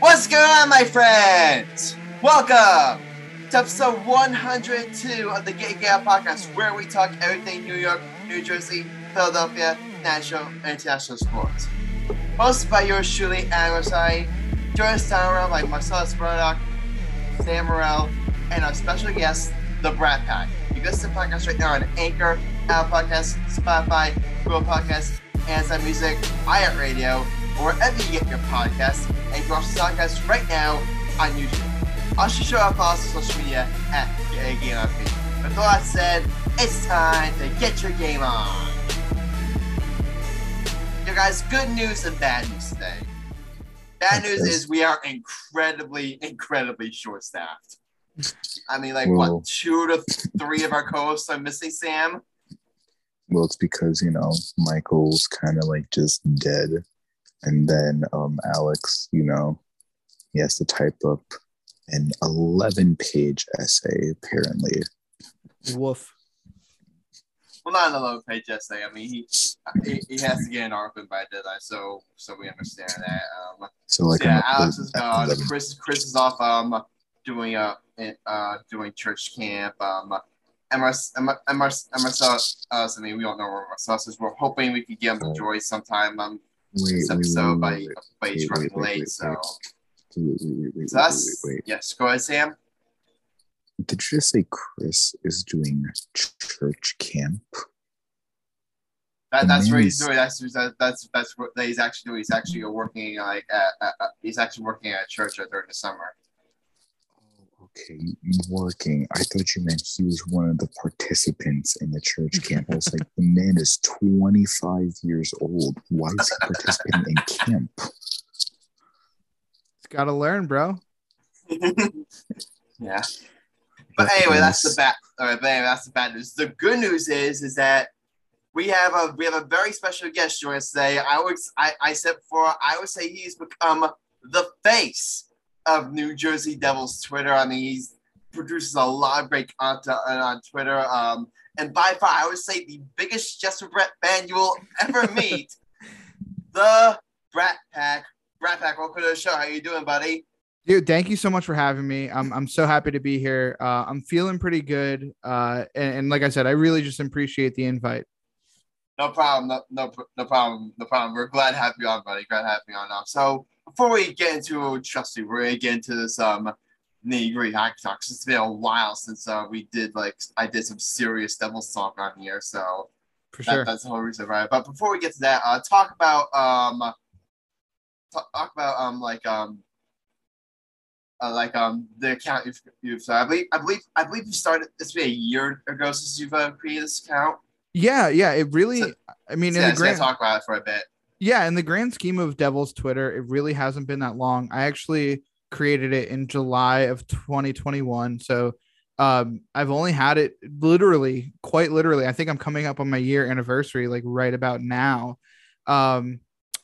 What's going on, my friends? Welcome to episode 102 of the Gay Get podcast, where we talk everything New York, New Jersey, Philadelphia, national, and international sports. Hosted by yours truly, Adam Grassani, joined us down around by Marcellus Murdoch, Sam Morrell, and our special guest, the Bratt Pack. You can listen to the podcast right now on Anchor, Apple Podcasts, Spotify, Google Podcasts, Amazon Music, iHeartRadio, or wherever you get your podcasts. And you can watch the podcast right now on YouTube. Also, show up on social media at GameOnFeed. With all that said, it's time to get your game on. You guys, good news and bad news today. Bad news is we are incredibly, incredibly short staffed. I mean, like, Well- what, two to three of our co hosts are missing, Sam? Well, it's because you know Michael's kind of like just dead, and then um Alex, you know, he has to type up an eleven-page essay apparently. Woof. Well, not an 11 page essay. I mean, he, he he has to get an ARPA by deadline, so so we understand that. Um, So like, so yeah, an Alex is gone. 11 Chris Chris is off um doing uh uh doing church camp. Um, and Mar- and Mar- and Mar- and Marcellus, uh, I mean, we don't know where Marcellus is. We're hoping we could get him to join sometime um wait, this episode, wait, but he's wait, running wait, wait, late. wait, So, wait, wait, yes. Go ahead, Sam. Did you just say Chris is doing ch- church camp? That, that's what he's doing. That's that, that's that's what he's actually doing. He's actually working like at, at, at- he's actually working at a church during the summer. Okay, working. I thought you meant he was one of the participants in the church camp. I was like, the man is 25 years old. Why is he participating in camp? It's got to learn, bro. yeah. But anyway, that's the bad. All right, but anyway, that's the bad news. The good news is, is that we have a we have a very special guest joining us today. I would I, I said before I would say he's become the face of New Jersey Devils Twitter. I mean, he produces a lot of great content on, Twitter. Um, and by far, I would say the biggest Jesper Bratt fan you will ever meet. the Bratt Pack. Bratt Pack, welcome to the show. How you doing, buddy? Dude, thank you so much for having me. I'm I'm so happy to be here. Uh, I'm feeling pretty good. Uh, and, and like I said, I really just appreciate the invite. No problem. No, no, no problem. No problem. We're glad to have you on, buddy. Glad to have you on. Um, so before we get into trust you, we're gonna get into this um nitty gritty hockey talk. It's been a while since uh, we did like I did some serious Devils talk on here, so For that, sure. that's the whole reason, right? But before we get to that, uh, talk about um talk, talk about um like um. Uh, like um the account you've, you've so I believe I believe I believe you started this been a year ago since you've uh, created this account. Yeah, yeah. It really. So- I mean, So in yeah, the so talk about it for a bit. Yeah, in the grand scheme of Devil's Twitter, it really hasn't been that long. I actually created it in July of 2021, so um, I've only had it literally, quite literally. I think I'm coming up on my year anniversary, like right about now. Um,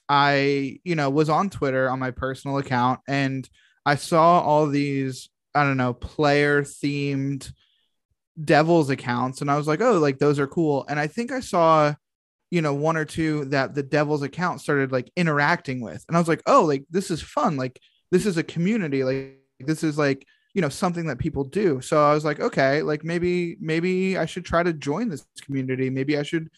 I, you know, was on Twitter on my personal account, and I saw all these, I don't know, player themed Devils accounts, and I was like, oh, like those are cool. And I think I saw you know one or two that the devil's account started like interacting with. And i was like oh like this is fun. Like this is a community. Like this is like you know something that people do. So i was like okay like maybe maybe i should try to join this community. Maybe i should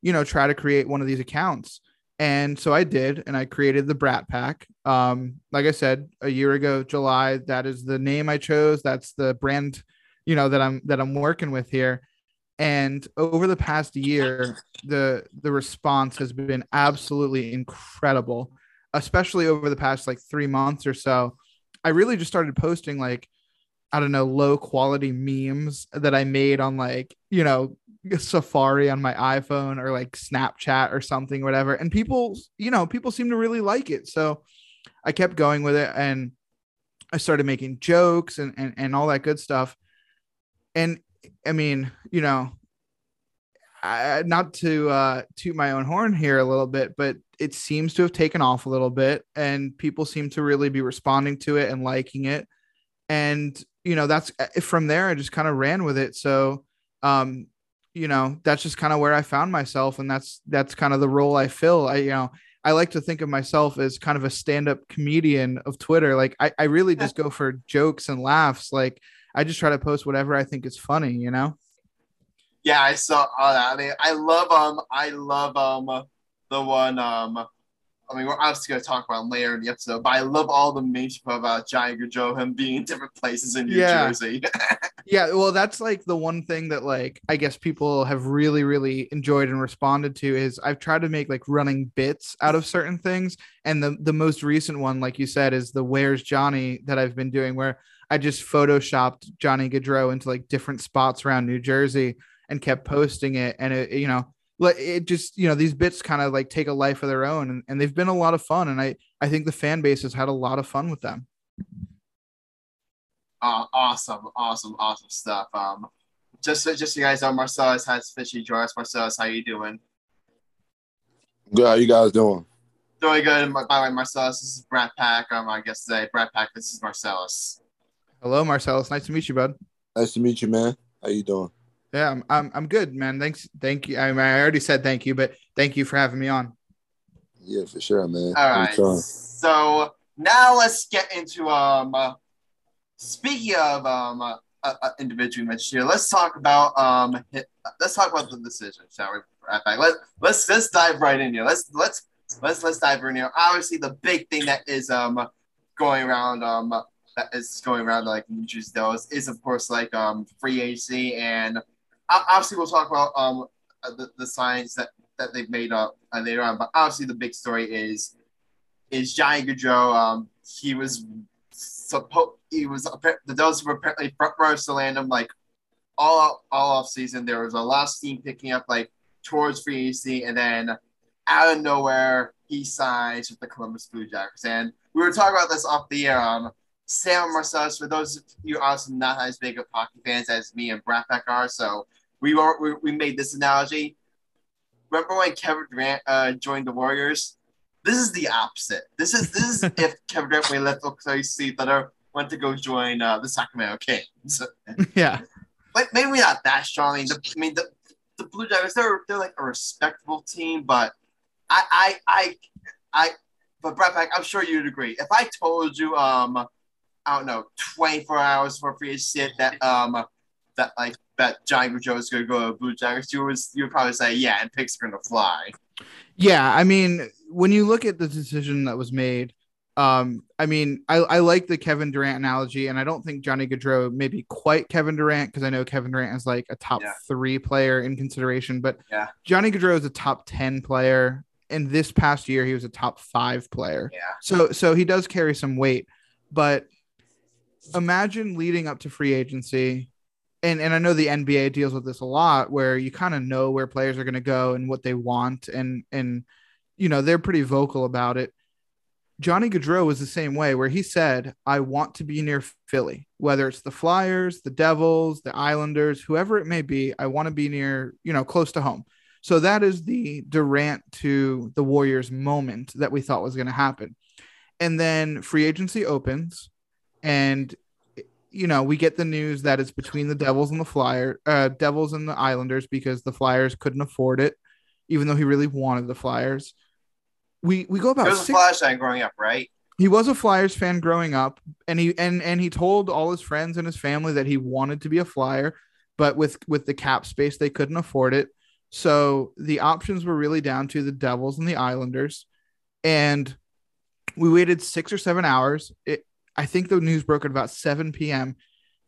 you know try to create one of these accounts. And so i did and i created the bratt pack. Um like i said a year ago july that is the name i chose. That's the brand you know that i'm that i'm working with here and over the past year the the response has been absolutely incredible especially over the past like 3 months or so. I really just started posting like i don't know low quality memes that i made on like you know safari on my iphone or like snapchat or something whatever. And people you know people seem to really like it. So i kept going with it and i started making jokes and and, and all that good stuff. And I mean, you know, I, not to uh, toot my own horn here a little bit, but it seems to have taken off a little bit, and people seem to really be responding to it and liking it. And you know, that's uh, from there. I just kind of ran with it. So, um, you know, that's just kind of where I found myself, and that's that's kind of the role I fill. I, you know, I like to think of myself as kind of a stand-up comedian of Twitter. Like I, I really just go for jokes and laughs. Like I just try to post whatever I think is funny, you know? Yeah, I saw all that. I mean, I love um, I love um, the one um, I mean, we're obviously gonna talk about later in the episode, but I love all the memes about Johnny Gaudreau, him being in different places in New Yeah. Jersey. Yeah, well, that's like the one thing that like I guess people have really, really enjoyed and responded to is I've tried to make like running bits out of certain things, and the the most recent one, like you said, is the "Where's Johnny" that I've been doing, where I just photoshopped Johnny Gaudreau into like different spots around New Jersey and kept posting it, and it you know like it just you know these bits kind of like take a life of their own, and, and they've been a lot of fun, and I I think the fan base has had a lot of fun with them. Uh, awesome, awesome, awesome stuff. Um, just so, just so you guys know, Marcellus has fishy joined us. Marcellus, how you doing? Good. How you guys doing? Doing good. By the way, Marcellus, this is Bratt Pack. Um, I guess today, Bratt Pack. This is Marcellus. Hello, Marcellus. Nice to meet you, bud. Nice to meet you, man. How you doing? Yeah, I'm, I'm I'm good, man. Thanks, thank you. I mean, I already said thank you, but thank you for having me on. Yeah, for sure, man. All right. Anytime. So now let's get into um. Uh, speaking of um uh, uh, uh, individual mentioned here, let's talk about um. Hit, let's talk about the decision, shall we? Right back. Let let's let's dive right in here. Let's let's let's let's dive right in here. Obviously, the big thing that is um going around um that is going around like Jersey Devils is of course like um free agency and obviously we'll talk about um the, the signs that that they've made up uh, later on. But obviously the big story is is Johnny Gaudreau. Um, he was supposed he was the Devils were apparently front land him like all all off season. There was a lot of steam picking up like towards free agency, and then out of nowhere he signs with the Columbus Blue Jackets. And we were talking about this off the air. Um, Sam Marcellus, for those of you honestly not as big of hockey fans as me and Bratt Pack are, so we were we, we made this analogy. Remember when Kevin Durant uh, joined the Warriors? This is the opposite. This is this is if Kevin Durant we left OKC Thunder went to go join uh, the Sacramento Kings. yeah, But maybe not that strongly. The, I mean, the, the Blue Jackets they're they're like a respectable team, but I I I I. But Bratt Pack, I'm sure you'd agree. If I told you, um, I don't know, 24 hours for free shit that um that like that Johnny going to go to Blue Jackets, you was you would probably say yeah, and picks are going to fly. yeah. I mean, when you look at the decision that was made, um, I mean, I, I like the Kevin Durant analogy, and I don't think Johnny Gaudreau maybe quite Kevin Durant because I know Kevin Durant is like a top Yeah. three player in consideration, but Yeah. Johnny Gaudreau is a top ten player, and this past year he was a top five player. Yeah. So so he does carry some weight, but imagine leading up to free agency. And, and I know the NBA deals with this a lot where you kind of know where players are going to go and what they want and and you know they're pretty vocal about it. Johnny Gaudreau was the same way where he said, "I want to be near Philly, whether it's the Flyers, the Devils, the Islanders, whoever it may be. I want to be near, you know, close to home." So that is the Durant to the Warriors moment that we thought was going to happen. And then free agency opens and you know, we get the news that it's between the Devils and the Flyer, uh, Devils and the Islanders because the Flyers couldn't afford it, even though he really wanted the Flyers. We we go about There was a six, flashlight growing up, right? he was a Flyers fan growing up, and he and and he told all his friends and his family that he wanted to be a Flyer, but with with the cap space they couldn't afford it. So the options were really down to the Devils and the Islanders, and we waited six or seven hours. It, I think the news broke at about 7 p.m.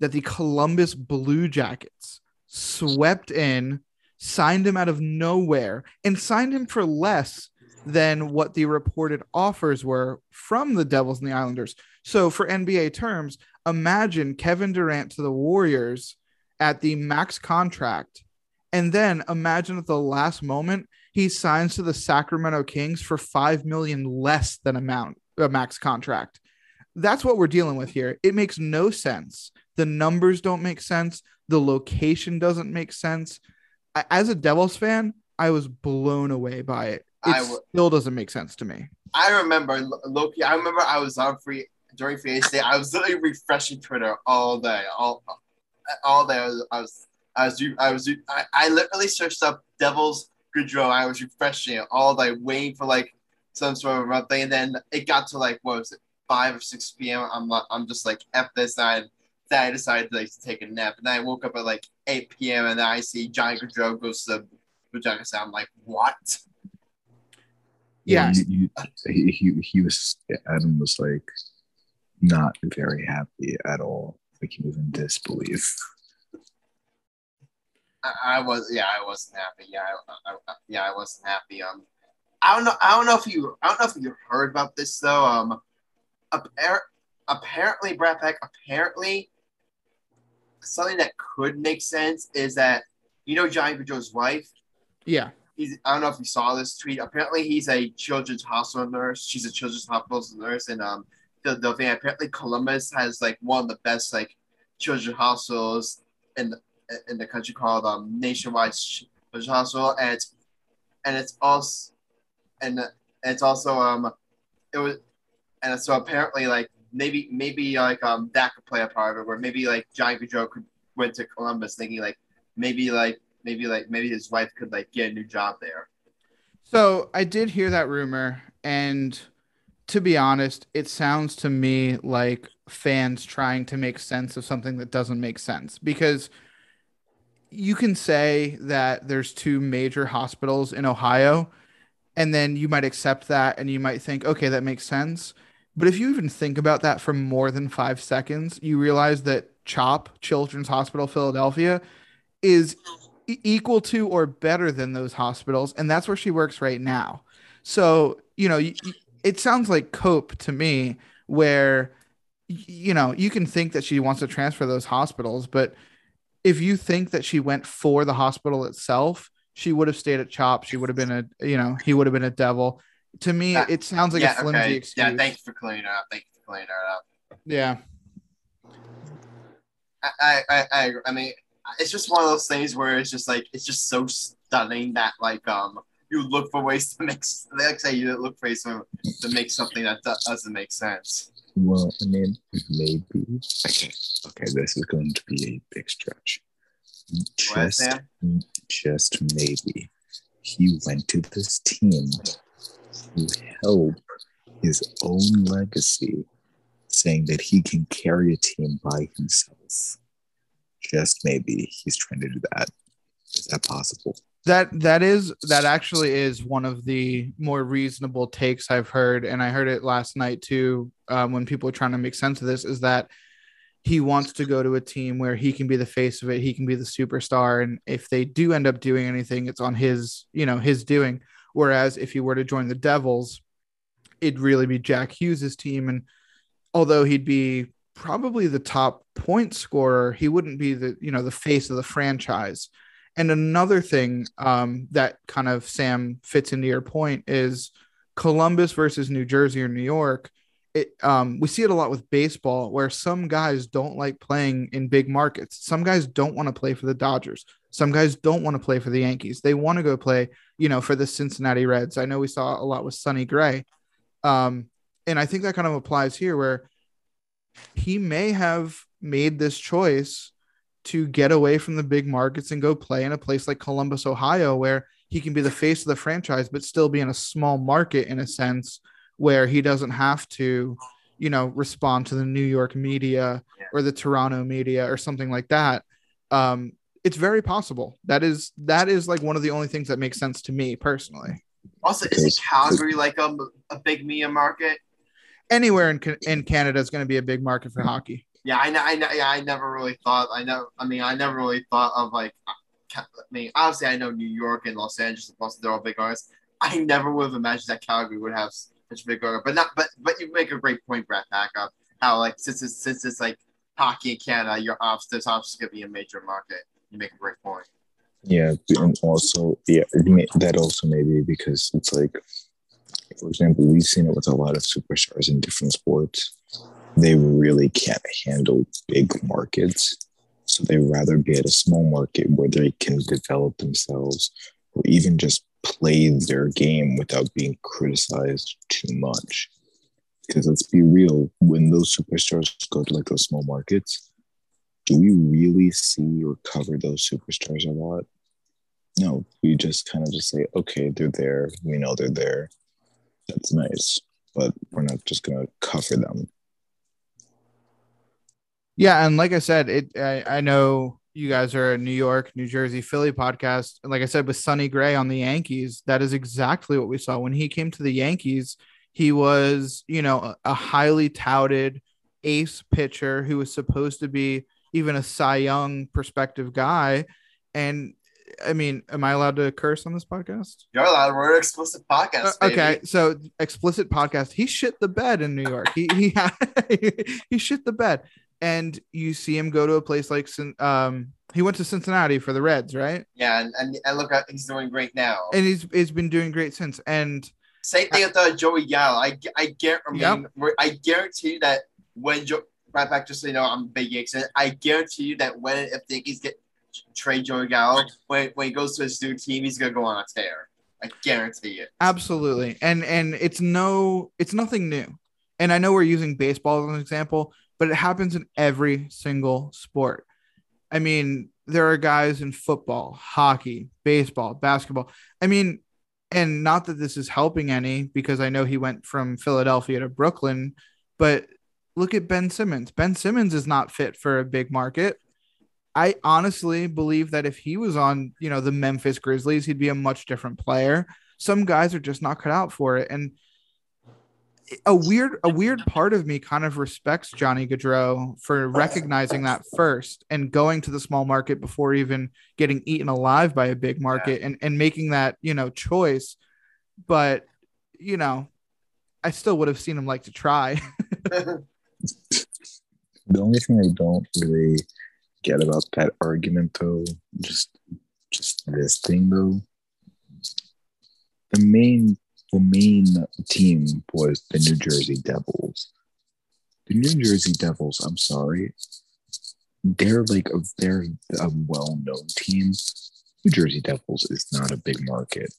that the Columbus Blue Jackets swept in, signed him out of nowhere, and signed him for less than what the reported offers were from the Devils and the Islanders. So, for NBA terms, imagine Kevin Durant to the Warriors at the max contract. And then imagine at the last moment, he signs to the Sacramento Kings for 5 million less than amount a max contract. That's what we're dealing with here. It makes no sense. The numbers don't make sense. The location doesn't make sense. I- As a Devils fan, I was blown away by it. It w- still doesn't make sense to me. I remember Loki. I remember I was on free during free agency. I was literally refreshing Twitter all day, all all day. I was I was I was, I, was, I, I literally searched up Devils Gaudreau. I was refreshing it all day, waiting for like some sort of thing, and then it got to like what was it, five or six p.m. I'm not, I'm just like f this, and I, then I decided to, like to take a nap, and then I woke up at like eight p.m. and then I see Johnny Gaudreau goes to the vagina. I'm like, what? Yeah. you, you, he, he he was Adam was like not very happy at all. Like he was in disbelief. I, I was yeah, I wasn't happy. Yeah, I, I, I- yeah, I wasn't happy. Um, I don't know. I don't know if you I don't know if you heard about this though. Um, appar- apparently, Bratt Pack. Apparently, something that could make sense is that you know Johnny Gaudreau's wife. Yeah. He's I don't know if you saw this tweet. Apparently, he's a children's hospital nurse. She's a children's hospital nurse in um Philadelphia. Apparently, Columbus has like one of the best like children's hospitals in the in the country called um Nationwide Children's Hospital, and it's and it's also and it's also um it was and so apparently like maybe maybe like um that could play a part of it where maybe like John Gaudreau could went to Columbus thinking like maybe like maybe like maybe his wife could like get a new job there. So I did hear that rumor, and to be honest, it sounds to me like fans trying to make sense of something that doesn't make sense because you can say that there's two major hospitals in Ohio, and then you might accept that and you might think, okay, that makes sense. But if you even think about that for more than five seconds, you realize that CHOP, Children's Hospital Philadelphia, is equal to or better than those hospitals. And that's where she works right now. So, you know, it sounds like cope to me, where, you know, you can think that she wants to transfer those hospitals, but if you think that she went for the hospital itself, she would have stayed at CHOP. She would have been a, you know, he would have been a devil. To me, Yeah. it sounds like yeah, a flimsy okay. excuse. Yeah, thanks for clearing it up. Thank you for clearing it up. Yeah. I, I, I, I, agree. I mean, it's just one of those things where it's just like it's just so stunning that like um you look for ways to make like say you look for ways to, to make something that doesn't make sense. Well, I mean, maybe. Okay, okay, this is going to be a big stretch. Just, Sam. just maybe, he went to this team help his own legacy, saying that he can carry a team by himself. Just maybe he's trying to do that. Is that possible? That that is that actually is one of the more reasonable takes I've heard, and I heard it last night too. Um, when people are trying to make sense of this, is that he wants to go to a team where he can be the face of it, he can be the superstar, and if they do end up doing anything, it's on his you know his doing. Whereas if he were to join the Devils, it'd really be Jack Hughes's team, and although he'd be probably the top point scorer, he wouldn't be the you know the face of the franchise. And another thing um, that kind of Sam fits into your point is Columbus versus New Jersey or New York. It, um, we see it a lot with baseball where some guys don't like playing in big markets. Some guys don't want to play for the Dodgers. Some guys don't want to play for the Yankees. They want to go play, you know, for the Cincinnati Reds. I know we saw a lot with Sonny Gray. Um, and I think that kind of applies here where he may have made this choice to get away from the big markets and go play in a place like Columbus, Ohio, where he can be the face of the franchise, but still be in a small market in a sense where he doesn't have to, you know, respond to the New York media Yeah. or the Toronto media or something like that. Um, it's very possible. That is that is like one of the only things that makes sense to me personally. Also, isn't Calgary like um, a big media market? Anywhere in in Canada is going to be a big market for hockey. Yeah, I know. I know. Yeah, I never really thought. I know. I mean, I never really thought of like. I mean, obviously, I know New York and Los Angeles and Boston. They're all big artists. I never would have imagined that Calgary would have such a big artist. But not. But but you make a great point, Bratt Pack, of how like since it's since it's like hockey in Canada, your ops there's obviously gonna be a major market. You make a great point. Yeah, and also, yeah, that also maybe because it's like, for example, we've seen it with a lot of superstars in different sports. They really can't handle big markets, so they rather be at a small market where they can develop themselves, or even just play their game without being criticized too much. Because let's be real, when those superstars go to like those small markets, do we really see or cover those superstars a lot? No, we just kind of just say, okay, they're there. We know they're there. That's nice, but we're not just gonna cover them. Yeah, and like I said, it I, I know you guys are a New York, New Jersey, Philly podcast. And like I said, with Sonny Gray on the Yankees, that is exactly what we saw. When he came to the Yankees, he was, you know, a, a highly touted ace pitcher who was supposed to be even a Cy Young perspective guy. And I mean, am I allowed to curse on this podcast? You're allowed. We're an explicit podcast. Uh, baby. okay, so explicit podcast. He shit the bed in New York. He he he shit the bed, and you see him go to a place like um he went to Cincinnati for the Reds, right? Yeah, and, and, and look, at he's doing great now. And he's he's been doing great since. And Same thing with uh, Joey Gallo. I, I guarantee, Yep. I guarantee that when Joe, right back, just so you know, I'm a big Yankees. I guarantee you that when if the Yankees get trade Joey Gallo, when, when he goes to his new team, he's gonna go on a tear. I guarantee it. absolutely, and and it's no, it's nothing new. And I know we're using baseball as an example, but it happens in every single sport. I mean, there are guys in football, hockey, baseball, basketball. I mean, and not that this is helping any because I know he went from Philadelphia to Brooklyn, but look at Ben Simmons. Ben Simmons is not fit for a big market. I honestly believe that if he was on, you know, the Memphis Grizzlies, he'd be a much different player. Some guys are just not cut out for it. And a weird, a weird part of me kind of respects Johnny Gaudreau for recognizing that first and going to the small market before even getting eaten alive by a big market and, and making that, you know, choice. But, you know, I still would have seen him like to try. The only thing I don't really get about that argument, though, just just this thing, though, the main the main team was the New Jersey Devils. The New Jersey Devils, I'm sorry, they're like a they're a well known team. New Jersey Devils is not a big market.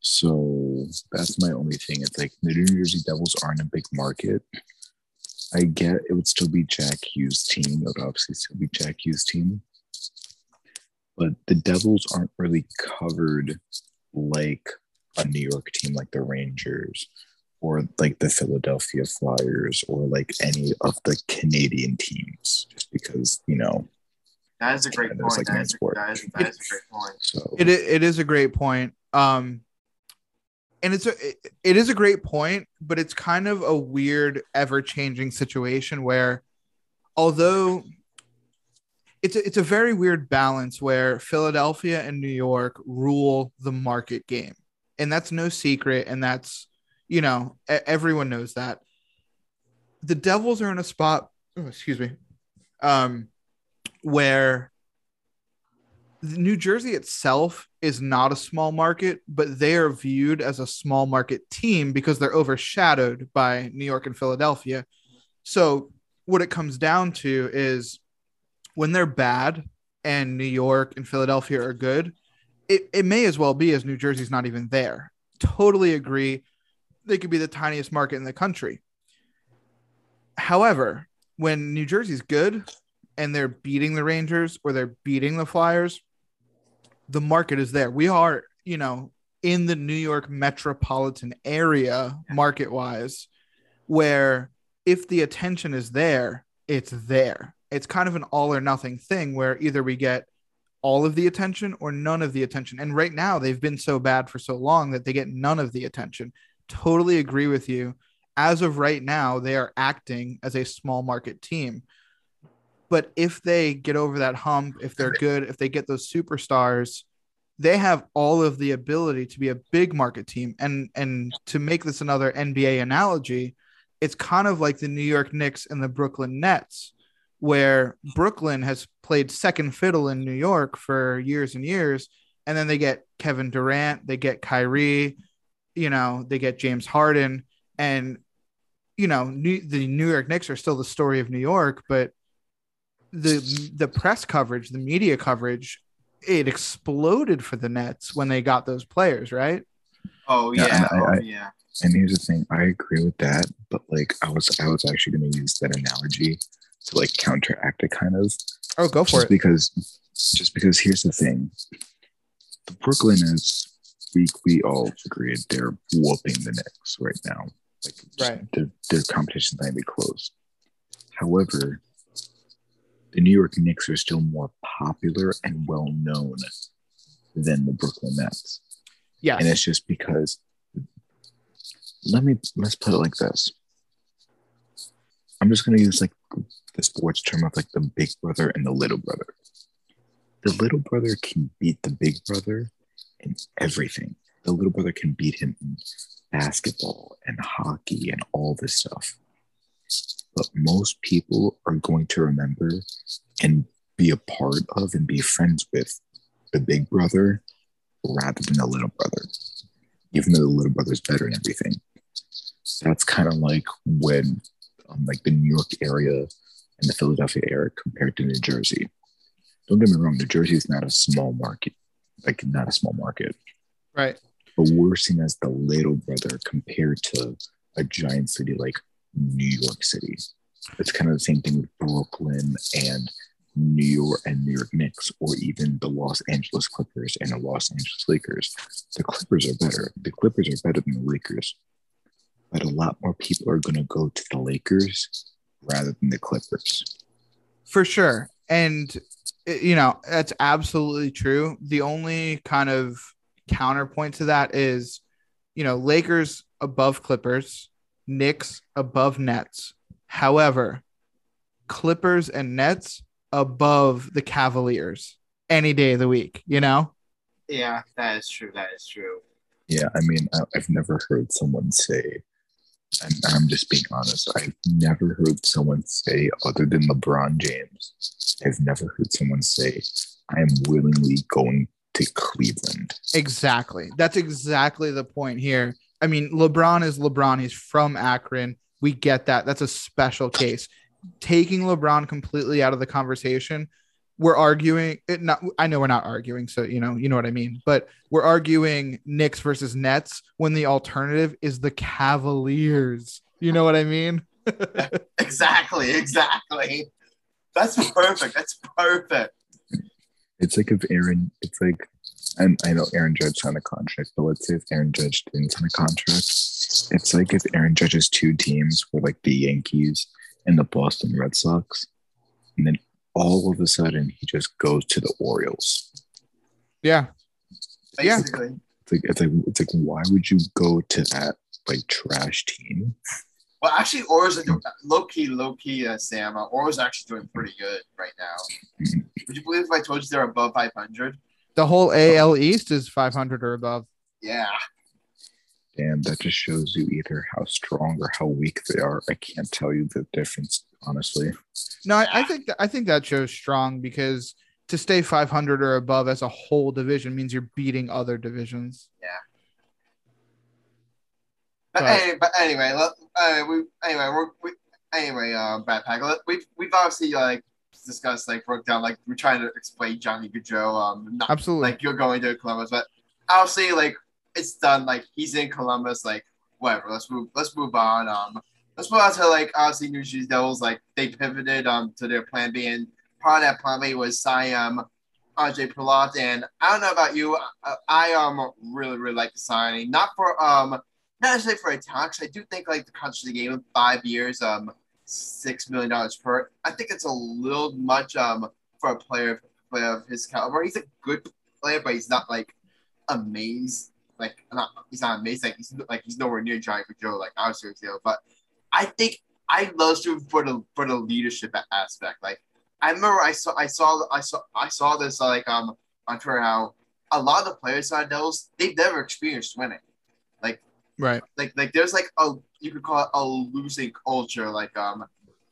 So that's my only thing. It's like the New Jersey Devils aren't a big market. I get it would still be Jack Hughes' team. It would obviously still be Jack Hughes' team. But the Devils aren't really covered like a New York team like the Rangers or like the Philadelphia Flyers or like any of the Canadian teams, just because, you know, That is a great point. like that, an is, export. that, is, that is a great point. so It it is a great point. Um, and it's a it, it is a great point, but it's kind of a weird, ever changing situation where, although it's a, it's a very weird balance where Philadelphia and New York rule the market game, and that's no secret, and that's you know everyone knows that. The Devils are in a spot. Oh, excuse me. Um, where New Jersey itself is not a small market, but they are viewed as a small market team because they're overshadowed by New York and Philadelphia. So, what it comes down to is when they're bad and New York and Philadelphia are good, it, it may as well be as New Jersey's not even there. Totally agree. They could be the tiniest market in the country. However, when New Jersey's good and they're beating the Rangers or they're beating the Flyers, the market is there. We are, you know, in the New York metropolitan area, market wise, where if the attention is there, it's there. It's kind of an all or nothing thing where either we get all of the attention or none of the attention. And right now, they've been so bad for so long that they get none of the attention. Totally agree with you. As of right now, they are acting as a small market team. But if they get over that hump, if they're good, if they get those superstars, they have all of the ability to be a big market team. And and to make this another NBA analogy, it's kind of like the New York Knicks and the Brooklyn Nets, where Brooklyn has played second fiddle in New York for years and years, and then they get Kevin Durant, they get Kyrie, you know, they get James Harden, and you know, New, the New York Knicks are still the story of New York, but the the press coverage, the media coverage, it exploded for the Nets when they got those players, right? Oh Yeah, yeah, I- oh I- yeah. And here's the thing, I agree with that, but like I was I was actually gonna use that analogy to like counteract it kind of. Oh, go for just it. because just because here's the thing. The Brooklyn is we we all agreed they're whooping the Knicks right now. Like Right. their their competition's not even close. However, the New York Knicks are still more popular and well known than the Brooklyn Nets. Yeah. And it's just because let me let's put it like this. I'm just gonna use like the sports term of like the big brother and the little brother. The little brother can beat the big brother in everything. The little brother can beat him in basketball and hockey and all this stuff. But most people are going to remember and be a part of and be friends with the big brother rather than the little brother, even though the little brother's better in everything. That's kind of like when, um, like the New York area and the Philadelphia area compared to New Jersey. Don't get me wrong, New Jersey is not a small market, like not a small market, right. but we're seen as the little brother compared to a giant city like New York City. It's kind of the same thing with Brooklyn and New York and New York Knicks, or even the Los Angeles Clippers and the Los Angeles Lakers. The Clippers are better. The Clippers are better than the Lakers. But a lot more people are going to go to the Lakers rather than the Clippers. for sure and uh, you know that's absolutely true the only kind of counterpoint to that is you know lakers above clippers Knicks above nets however clippers and nets above the cavaliers any day of the week you know Yeah, that is true. That is true. Yeah, I mean, I've never heard someone say, and I'm just being honest, I've never heard someone say, other than LeBron James, I've never heard someone say, I am willingly going to Cleveland. Exactly. That's exactly the point here. I mean, LeBron is LeBron. He's from Akron. We get that. That's a special case. Taking LeBron completely out of the conversation, we're arguing it not I know we're not arguing, so you know, you know what I mean, but we're arguing Knicks versus Nets when the alternative is the Cavaliers. You know what I mean? Exactly, exactly. That's perfect. That's perfect. It's like if Aaron, it's like, and I know Aaron Judge signed a contract, but let's say if Aaron Judge didn't sign a contract, it's like if Aaron Judge's two teams were like the Yankees and the Boston Red Sox, and then all of a sudden he just goes to the Orioles. Yeah. Yeah. It's like it's like it's like why would you go to that like trash team? Well, actually, Orioles are doing low key, low key. Uh, Sam, uh, Orioles are actually doing pretty good right now. Would you believe if I told you they're above 500? The whole AL East is 500 or above. Yeah, Damn, that just shows you either how strong or how weak they are. I can't tell you the difference, honestly. No, I, I think that, I think that shows strong because to stay 500 or above as a whole division means you're beating other divisions. but, Right. any, but anyway, let, uh, we anyway we're we, anyway um Bratt Pack. let- We've we've obviously like discussed like broke down like we're trying to explain Johnny Gaudreau um not Absolutely. like you're going to Columbus, but obviously like it's done. Like he's in Columbus. Like whatever. Let's move. Let's move on. Um, let's move on to like obviously New Jersey Devils. Like they pivoted um to their plan B, and part of that plan B was sign um Andre Palat. And I don't know about you, I, I um really really like the signing. Not for um not necessarily for a talent. I do think like the contract they gave him five years um six million dollars per. I think it's a little much um for a player player of his caliber. He's a good player, but he's not like amazed. Like not he's not amazing. Like he's like he's nowhere near Johnny Gaudreau, like obviously, but I think I love him for the for the leadership aspect. Like I remember I saw I saw I saw I saw this like um on Twitter how a lot of the players on Devils they've never experienced winning. Like right. like like there's like a you could call it a losing culture like um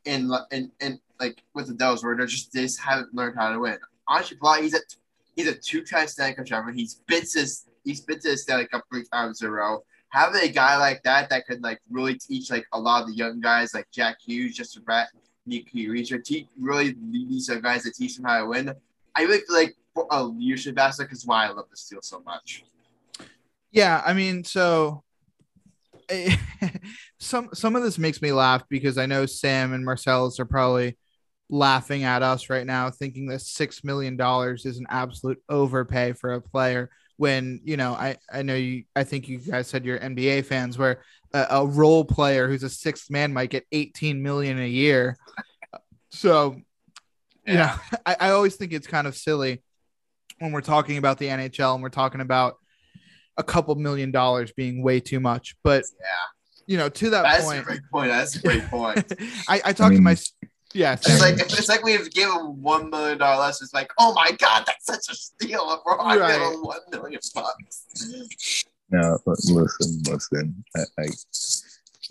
in in in like with the Devils where they're just they just haven't learned how to win. Palat, he's a he's a two-time Stanley Cup champion. He's been to his he's been to the Stanley Cup three times in a row. Having a guy like that that could like really teach like a lot of the young guys like Jack Hughes, Justin Bratt, Nico Hischier, teach really these young guys to teach them how to win. I really feel like for a leadership aspect is why I love this deal so much. Yeah, I mean, so eh, some some of this makes me laugh because I know Sam and Marcellus are probably laughing at us right now, thinking that six million dollars is an absolute overpay for a player. When you know I I know you I think you guys said you're NBA fans where a, a role player who's a sixth man might get 18 million a year. So you know I, I always think it's kind of silly when we're talking about the NHL and we're talking about a couple million dollars being way too much. But Yeah. you know, to that That's a point, great point. That's a great point. I, I talked to mean- my yeah, It's Sam. like it's like we've given one million dollar less. It's like, oh my god, that's such a steal, bro! I Right. give him one million bucks. No, listen, listen. I, I,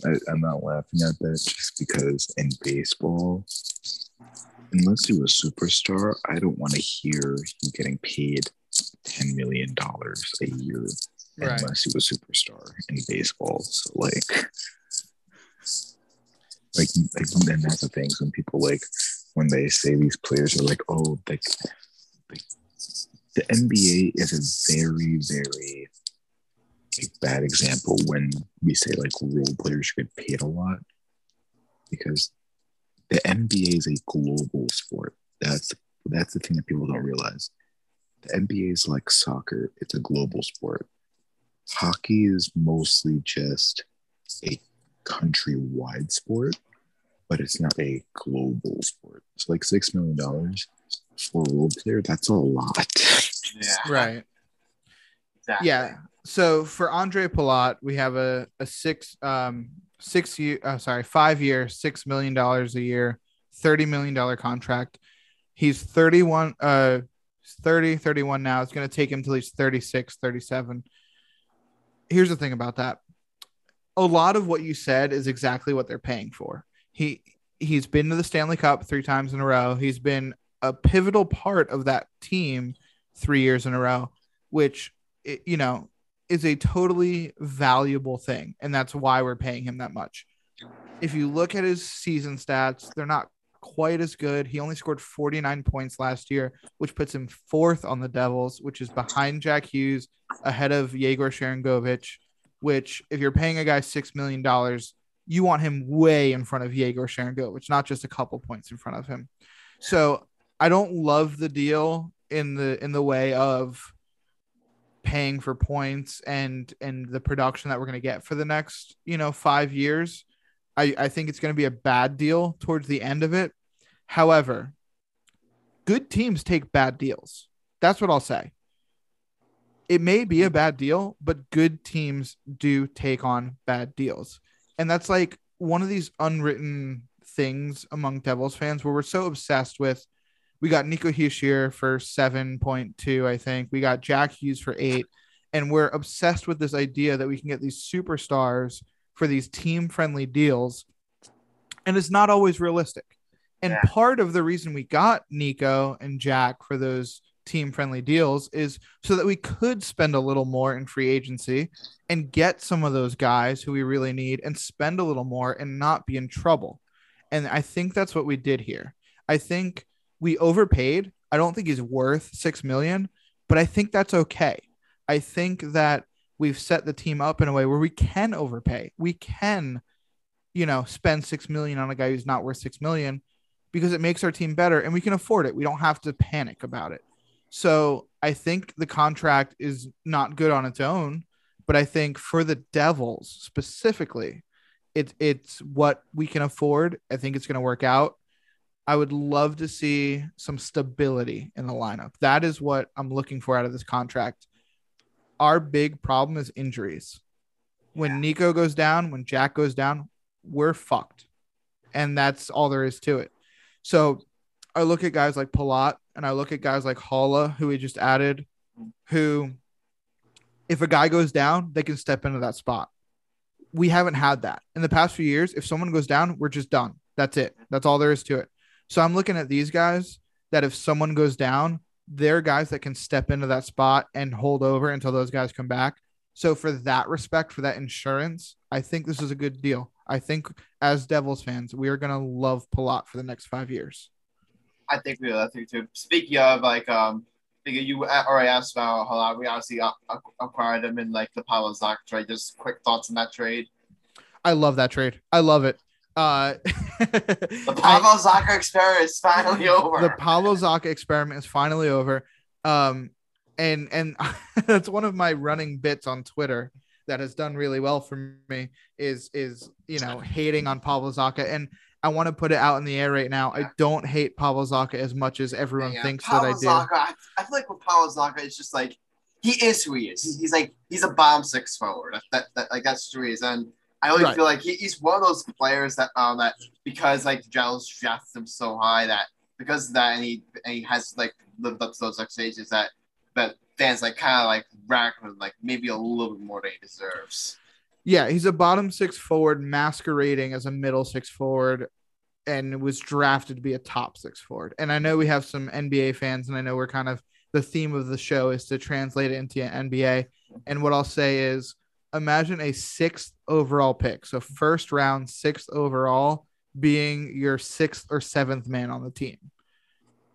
I, I'm not laughing at that just because in baseball, unless you're a superstar, I don't want to hear you getting paid ten million dollars a year Right. unless you're a superstar in baseball. So like, like, like, and that's the things when people like when they say these players are like, oh, like, like the NBA is a very, very like, bad example when we say like role players get paid a lot because the NBA is a global sport. That's that's the thing that people don't realize. The NBA is like soccer; it's a global sport. Hockey is mostly just a countrywide sport, but it's not a global sport. So, like six million dollars for a role player, that's a lot. Yeah, right. exactly. Yeah. So for Andre Palat, we have a, a six um six year uh, sorry five year six million dollars a year, thirty million dollar contract. He's 31 uh 30 31 now. It's going to take him till he's 36 37. Here's the thing about that. A lot of what you said is exactly what they're paying for. He he's been to the Stanley Cup 3 times in a row. He's been a pivotal part of that team 3 years in a row, which you know is a totally valuable thing and that's why we're paying him that much if you look at his season stats they're not quite as good he only scored 49 points last year which puts him fourth on the devils which is behind jack hughes ahead of yegor sharangovich which if you're paying a guy six million dollars you want him way in front of yegor sharangovich not just a couple points in front of him. So i don't love the deal in the in the way of paying for points and and the production that we're going to get for the next you know five years. I i think it's going to be a bad deal towards the end of it. However good teams take bad deals. That's what i'll say it may be a mm. bad deal but good teams do take on bad deals and that's like one of these unwritten things among devils fans where we're so obsessed with we got Nico Hischier for 7.2, I think. We got Jack Hughes for eight. And we're obsessed with this idea that we can get these superstars for these team friendly deals. And it's not always realistic. And Yeah. part of the reason we got Nico and Jack for those team friendly deals is so that we could spend a little more in free agency and get some of those guys who we really need and spend a little more and not be in trouble. And I think that's what we did here. I think we overpaid. I don't think he's worth 6 million, but I think that's okay. I think that we've set the team up in a way where we can overpay. We can, you know, spend 6 million on a guy who's not worth 6 million because it makes our team better and we can afford it. We don't have to panic about it. So, I think the contract is not good on its own, but I think for the Devils specifically, it, it's what we can afford. I think it's going to work out. I would love to see some stability in the lineup. That is what I'm looking for out of this contract. Our big problem is injuries. When Yeah. Nico goes down, when Jack goes down, we're fucked. And that's all there is to it. So I look at guys like Palat and I look at guys like Haula, who we just added, who, if a guy goes down, they can step into that spot. We haven't had that in the past few years. If someone goes down, we're just done. That's it. That's all there is to it. So I'm looking at these guys that if someone goes down, they're guys that can step into that spot and hold over until those guys come back. So for that respect, for that insurance, I think this is a good deal. I think as Devils fans, we are gonna love Palat for the next five years. I think we I think too. Speaking of like um, speaking you already asked about long we obviously uh, acquired him in like the Pavel Zach trade. Just quick thoughts on that trade. I love that trade. I love it. Uh, The I- Pavel Zacha experiment is finally over. the Pablo Zacha experiment is finally over. Um, and and that's one of my running bits on Twitter that has done really well for me is is you know hating on Pablo Zacha and I want to put it out in the air right now. I don't hate Pablo Zacha as much as everyone Yeah, thinks Paulo that I do. Zacha, I, I feel like with Paulo Zacha, it's just like he is who he is. He's, he's like he's a bomb six forward. That, that, that like that's who he is. And I always Right. feel like he, he's one of those players that um that because like the Giants drafted him so high that because of that and he and he has like lived up to those expectations that that fans like kind of like rack him like maybe a little bit more than he deserves. Yeah, he's a bottom six forward masquerading as a middle six forward and was drafted to be a top six forward. And I know we have some NBA fans, and I know we're kind of the theme of the show is to translate it into NBA. And what I'll say is imagine a sixth overall pick. So first round, sixth overall being your sixth or seventh man on the team.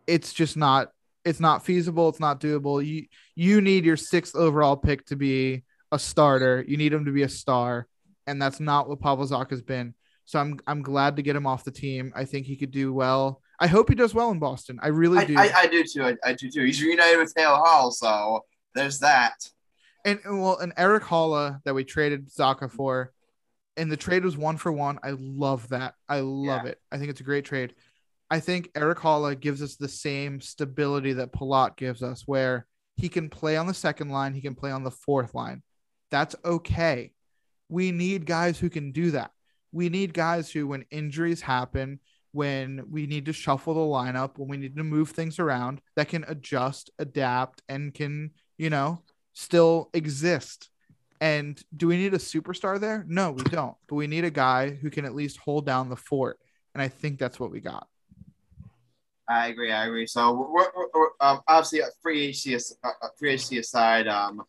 It's just not it's not feasible, it's not doable. You you need your sixth overall pick to be a starter. You need him to be a star, and that's not what Pablo Zacha's been. So I'm I'm glad to get him off the team. I think he could do well. I hope he does well in Boston. I really I, do. I, I do too. I, I do too. He's reunited with Taylor Hall, so there's that. and well, and Erik Haula that we traded Zacha for, and the trade was one for one. I love that. I love Yeah. it. I think it's a great trade. I think Erik Haula gives us the same stability that Palat gives us, where he can play on the second line, he can play on the fourth line. That's okay. We need guys who can do that. We need guys who, when injuries happen, when we need to shuffle the lineup, when we need to move things around, that can adjust, adapt, and can, you know, still exist. And do we need a superstar there? No, we don't. But we need a guy who can at least hold down the fort. And I think that's what we got. I agree. I agree. So we're, we're, we're um, obviously uh, free agency, uh, uh, free agency aside. Um,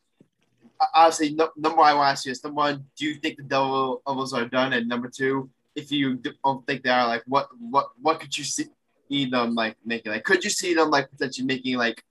obviously, no, number one, I want to ask you is number one, do you think the double Devils are done? And number two, if you don't think they are, like, what what what could you see them like making? Like, could you see them like potentially making like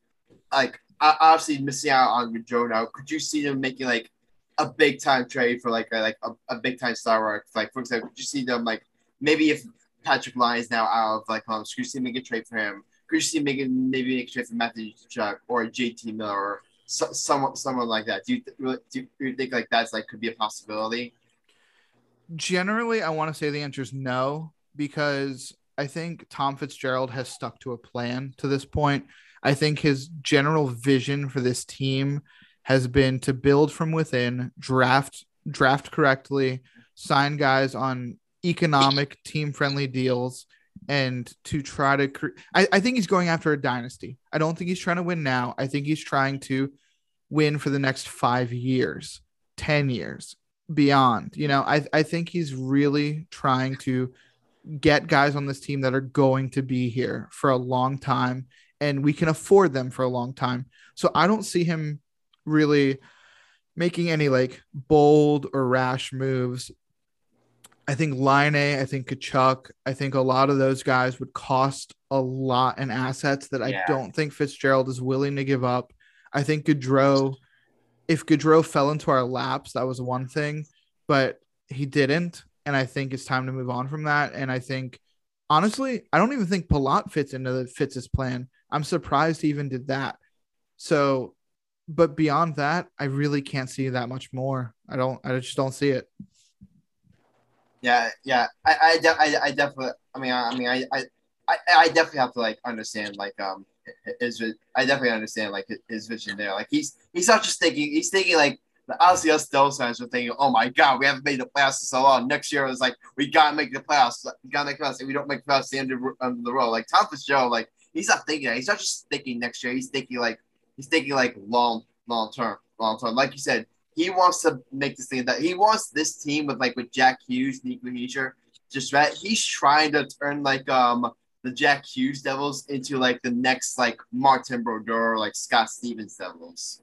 like obviously missing out on Joe now? Could you see them making like a big time trade for like a, like a, a big time star? Like, for example, could you see them like maybe if Patrik Laine now out of like um, could you see make a trade for him? Could you see making maybe make a trade for Matthew Tkachuk or JT Miller so, someone someone like that? Do you, do you think like that's like could be a possibility? Generally, I want to say the answer is no, because I think Tom Fitzgerald has stuck to a plan to this point. I think his general vision for this team has been to build from within, draft draft correctly, sign guys on economic team friendly deals and to try to cre- I, I think he's going after a dynasty. I don't think he's trying to win now. I think he's trying to win for the next five years, 10 years, beyond. You know, I, I think he's really trying to get guys on this team that are going to be here for a long time and we can afford them for a long time. So I don't see him really making any like bold or rash moves. I think Laine I think Tkachuk, I think a lot of those guys would cost a lot in assets that I don't think Fitzgerald is willing to give up. I think Gaudreau, if Gaudreau fell into our laps, that was one thing, but he didn't. And I think it's time to move on from that. And I think, honestly, I don't even think Palat fits into the Fitz's plan. I'm surprised he even did that. So, but beyond that, I really can't see that much more. I don't, I just don't see it. Yeah, yeah. I I, de- I, I definitely. I mean, I, I mean, I, I I definitely have to like understand like um his. I definitely understand like his- vision there. Like he's he's not just thinking. He's thinking like. The obviously, us Devils fans are thinking, "Oh my God, we haven't made the playoffs in so long. Next year is like we gotta make the playoffs. We gotta make the playoffs. If we don't make the playoffs, the end of, of the road." Like Tom Fitzgerald, like he's not thinking that. He's not just thinking next year. He's thinking like he's thinking like long, long term, long term. Like you said, he wants to make this thing that he wants this team with like with Jack Hughes, Nico Hischier, just right. He's trying to turn like um the Jack Hughes Devils into like the next like Martin Brodeur, like Scott Stevens Devils.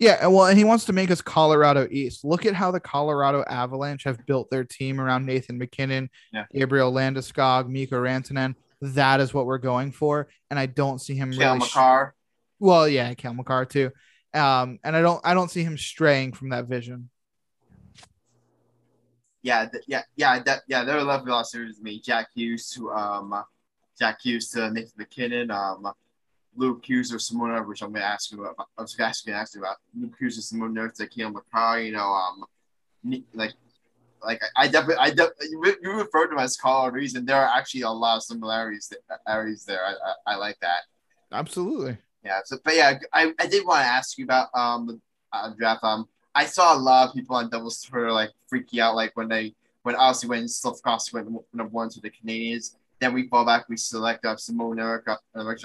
Yeah, well, and he wants to make us Colorado East. Look at how the Colorado Avalanche have built their team around Nathan MacKinnon, Yeah. Gabriel Landeskog, Mikko Rantanen. That is what we're going for, and I don't see him Cale really. sh- well, yeah, Cale Makar too, um, and I don't, I don't see him straying from that vision. yeah, th- yeah, yeah, that, yeah. There are left lost series to me. Jack Hughes to um, Jack Hughes to Nathan MacKinnon. Um, Luke Hughes or Simone which I'm going to ask you about. I was actually to ask you about Luke Hughes and Simon Nemec, like Keon McCarr, you know, um, like, like I definitely, I definitely, you you referred to them as Reeves, and there are actually a lot of similarities th- areas there. I, I, I like that. Absolutely. Yeah. So, but yeah, I, I did want to ask you about um the uh, draft. Um, I saw a lot of people on Devils Twitter like freaking out, like when they when obviously when Slafkovsky went number one to the Canadiens. Then we fall back, we select uh, Simone Erica. I was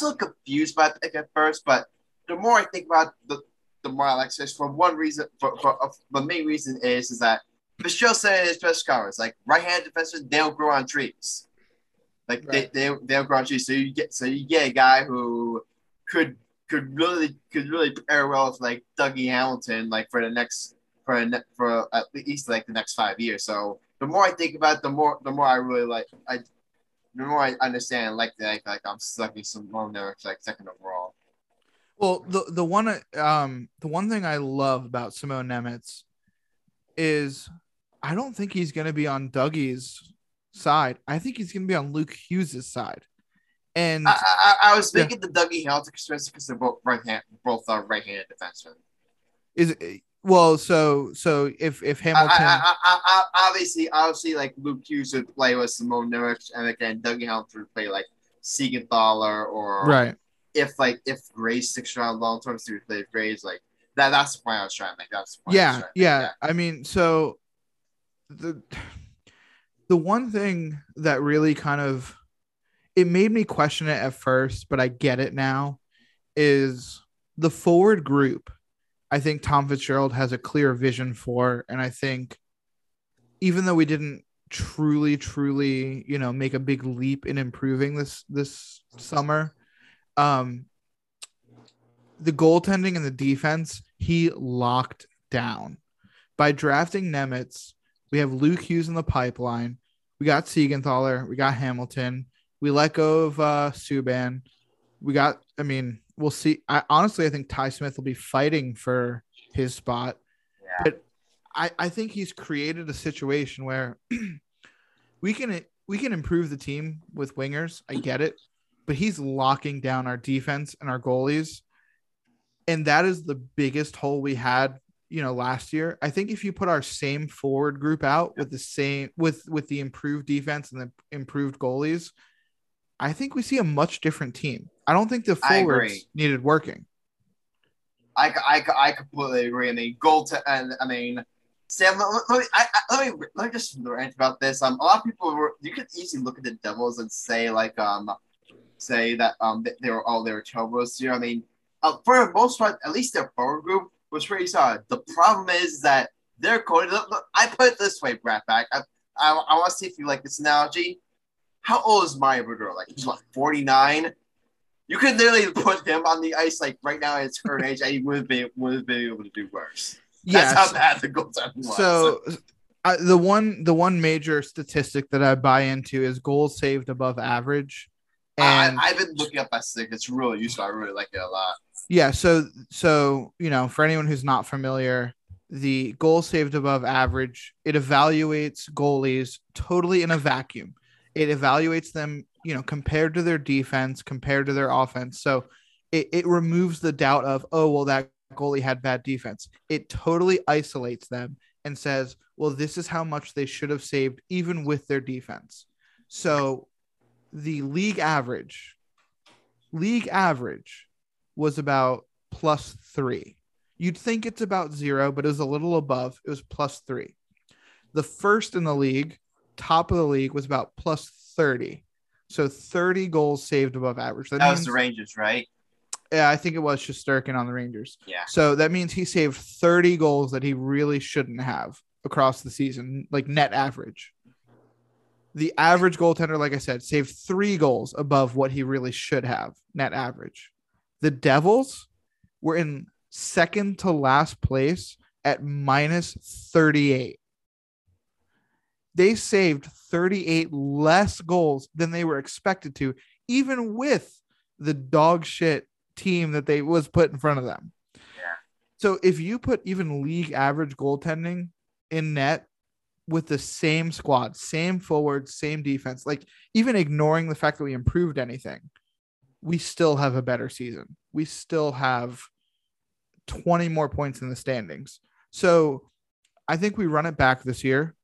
a little confused by it at first, but the more I think about the the more I like this. For one reason, for, for uh, the main reason is is that Michelle said in his press conference, like right-handed defensemen, they don't grow on trees. Like Right. they, they they don't grow on trees. So you get so you get a guy who could could really could really pair well with like Dougie Hamilton, like for the next for ne- for at least like the next five years. So the more I think about it, the more the more I really like I the more I understand like like like I'm sucking some more lyrics like second overall. Well, the the one um the one thing I love about Simon Nemec is I don't think he's to be on Dougie's side. I think he's to be on Luke Hughes' side. And I, I, I was Yeah. thinking the Dougie Hamilton especially because they're both right hand both are right handed defensemen. is well, so so if if Hamilton I, I, I, I, obviously obviously like Luke Hughes would play with Simon Nemec and again Dougie Hamilton would play like Siegenthaler or right if like if Grace six round long term so we play Grace like that that's the point I was trying to make. That's the point I yeah make, yeah i mean so the the one thing that really kind of it made me question it at first but i get it now is the forward group i think tom fitzgerald has a clear vision for and i think even though we didn't truly truly you know make a big leap in improving this this summer um the goaltending and the defense he locked down by drafting Nemec. We have Luke Hughes in the pipeline. We got Siegenthaler. We got Hamilton. We let go of uh, Subban. We got. I mean, we'll see. I honestly, I think Ty Smith will be fighting for his spot. Yeah. But I, I think he's created a situation where we can we can improve the team with wingers. I get it, but he's locking down our defense and our goalies, and that is the biggest hole we had. You know, last year. I think if you put our same forward group out with the same with with the improved defense and the improved goalies, I think we see a much different team. I don't think the forwards needed working. I, I, I completely agree. I mean, goal to, and I mean, Sam, let, let, me, I, I, let me let me just rant about this. Um, a lot of people were you could easily look at the Devils and say like um, say that um they, they were all they were terrible this year. I mean, uh, for the most part, at least their forward group was pretty solid. The problem is that their coach. I put it this way, Brad. Back. I, I, I want to see if you like this analogy. How old is Mario Verdura? Like he's like forty nine. You could literally put him on the ice like right now at his current age, and he would have been would have been able to do worse. That's Yes. how bad the goaltending was. So I, the one the one major statistic that I buy into is goals saved above average. And I, I've been looking up that stick. It's really useful. I really like it a lot. yeah, so so you know, for anyone who's not familiar, the goal saved above average, it evaluates goalies totally in a vacuum. It evaluates them, you know, compared to their defense, compared to their offense. So it, it removes the doubt of, oh, well, that goalie had bad defense. It totally isolates them and says, well, this is how much they should have saved, even with their defense. So the league average, league average was about plus three. You'd think it's about zero, but it was a little above. It was plus three. The first in the league, top of the league, was about plus 30. So 30 goals saved above average. That, That was the Rangers, right? yeah, I think it was Shesterkin on the Rangers. Yeah. So that means he saved 30 goals that he really shouldn't have across the season, like net average. The average goaltender, like I said, saved three goals above what he really should have net average. The Devils were in second to last place at minus 38. They saved 38 less goals than they were expected to, even with the dog shit team that they was put in front of them. Yeah. So if you put even league average goaltending in net with the same squad, same forward, same defense, like even ignoring the fact that we improved anything, we still have a better season. We still have 20 more points in the standings. So I think we run it back this year.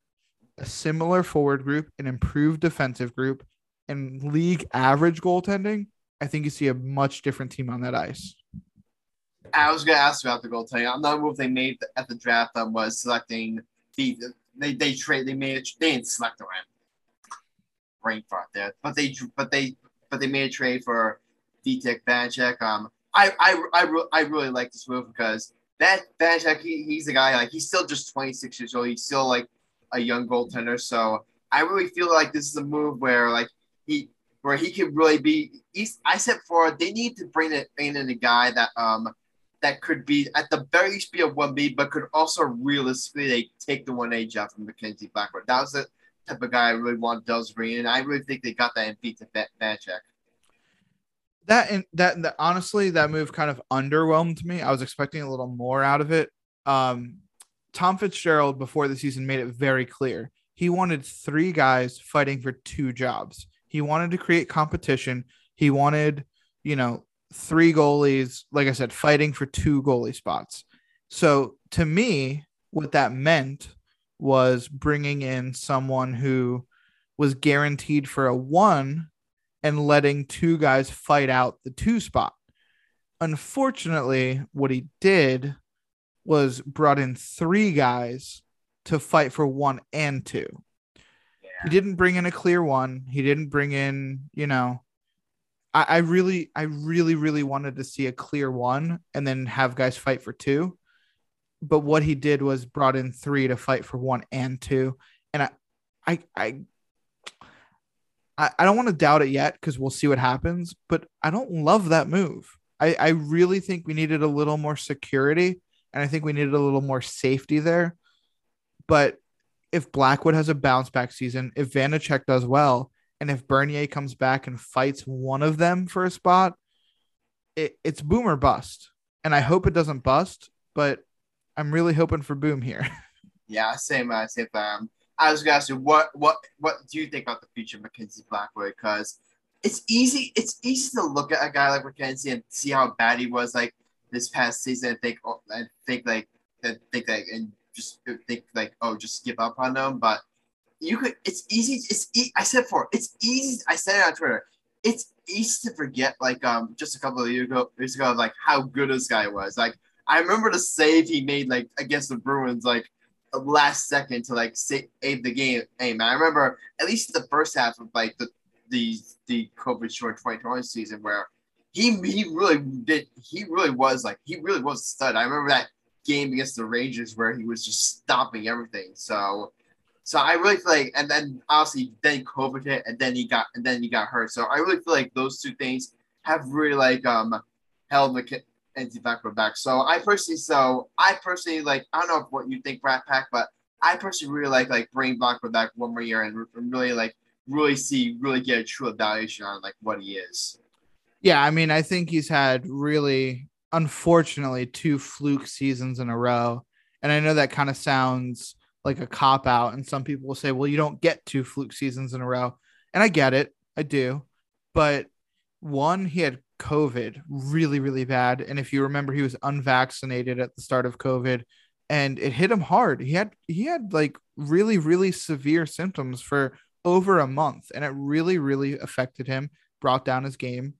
A similar forward group, an improved defensive group, and league average goaltending. I think you see a much different team on that ice. I was gonna ask about the goaltending. Another move they made at the draft um, was selecting the they they trade they made they didn't select around brain fart there, but they but they but they made a trade for Vitek Vanecek. Um, I I I, re- I really like this move because that Vanecek he, he's a guy like he's still just 26 years old. He's still like a young goaltender. So I really feel like this is a move where like he where he could really be. He's I said for they need to bring it in a guy that um that could be at the very least be a one B, but could also realistically they take the one A job from Mackenzie Blackwood. That was the type of guy I really want Dells bring in. I really think they got that in beat to Vanecek. That and that, that honestly, that move kind of underwhelmed me. I was expecting a little more out of it. Um, Tom Fitzgerald before the season made it very clear he wanted three guys fighting for two jobs. He wanted to create competition. He wanted, you know, three goalies, like I said, fighting for two goalie spots. So to me, what that meant was bringing in someone who was guaranteed for a one and letting two guys fight out the two spot. Unfortunately, what he did was brought in three guys to fight for one and two. Yeah. He didn't bring in a clear one. He didn't bring in, you know, I, I really, I really, really wanted to see a clear one and then have guys fight for two. But what he did was brought in three to fight for one and two. And I, I, I, I, don't want to doubt it yet because we'll see what happens, but I don't love that move. I, I really think we needed a little more security and I think we needed a little more safety there. But if Blackwood has a bounce back season, if Vanecek does well, and if Bernier comes back and fights one of them for a spot, it, it's boom or bust. And I hope it doesn't bust, but I'm really hoping for boom here. Yeah, same. Uh, same. Um, I was gonna ask you what what what do you think about the future of Mackenzie Blackwood? Because it's easy it's easy to look at a guy like Mackenzie and see how bad he was like this past season I think I think like I think like and just think like oh just give up on them. But you could. It's easy. It's e- I said for it's easy. I said it on Twitter. It's easy to forget. Like um, just a couple of years ago, years ago, like how good this guy was. Like I remember the save he made like against the Bruins, like last second to like save the game. Hey man, I remember at least the first half of like the the the COVID short 2020 season where he he really did he really was like he really was a stud. I remember that game against the Rangers where he was just stopping everything. So so I really feel like, and then obviously then COVID hit, and then he got, and then he got hurt. So I really feel like those two things have really like um held Blackwood back. So I personally, so I personally like, I don't know what you think, Bratt Pack, but I personally really like like bring Blackwood back one more year and really like really see really get a true evaluation on like what he is. Yeah, I mean, I think he's had really, unfortunately, two fluke seasons in a row, and I know that kind of sounds like a cop out. And some people will say, well, you don't get two fluke seasons in a row. And I get it. I do. But one, he had COVID really, really bad. And if you remember, he was unvaccinated at the start of COVID and it hit him hard. He had he had like really, really severe symptoms for over a month. And it really, really affected him, brought down his game.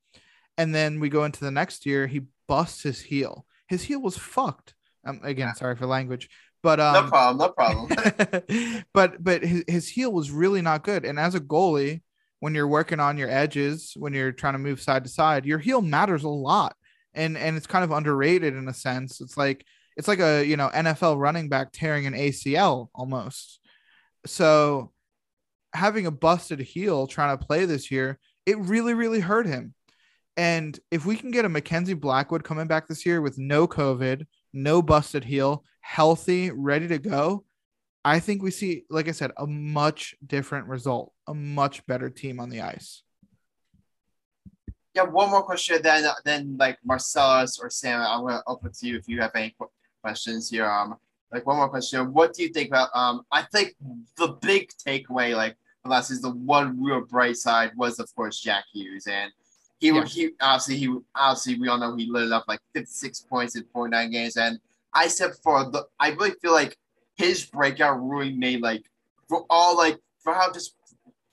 And then we go into the next year, he busts his heel. His heel was fucked. Um, again, sorry for language, but um, no problem, no problem. but but his, his heel was really not good. And as a goalie, when you're working on your edges, when you're trying to move side to side, your heel matters a lot. And and it's kind of underrated in a sense. It's like it's like a you know NFL running back tearing an ACL almost. So having a busted heel trying to play this year, it really really hurt him. And if we can get a Mackenzie Blackwood coming back this year with no COVID, no busted heel, healthy, ready to go, I think we see, like I said, a much different result, a much better team on the ice. Yeah, one more question, then then like Marcellus or Sam, I'm gonna open to you if you have any questions here. Um, like one more question, what do you think about? Um, I think the big takeaway, like last is the one real bright side was of course Jack Hughes, and He Yeah. he obviously he obviously we all know he lit up like 56 points in 49 games, and I said for the I really feel like his breakout really made like for all like for how just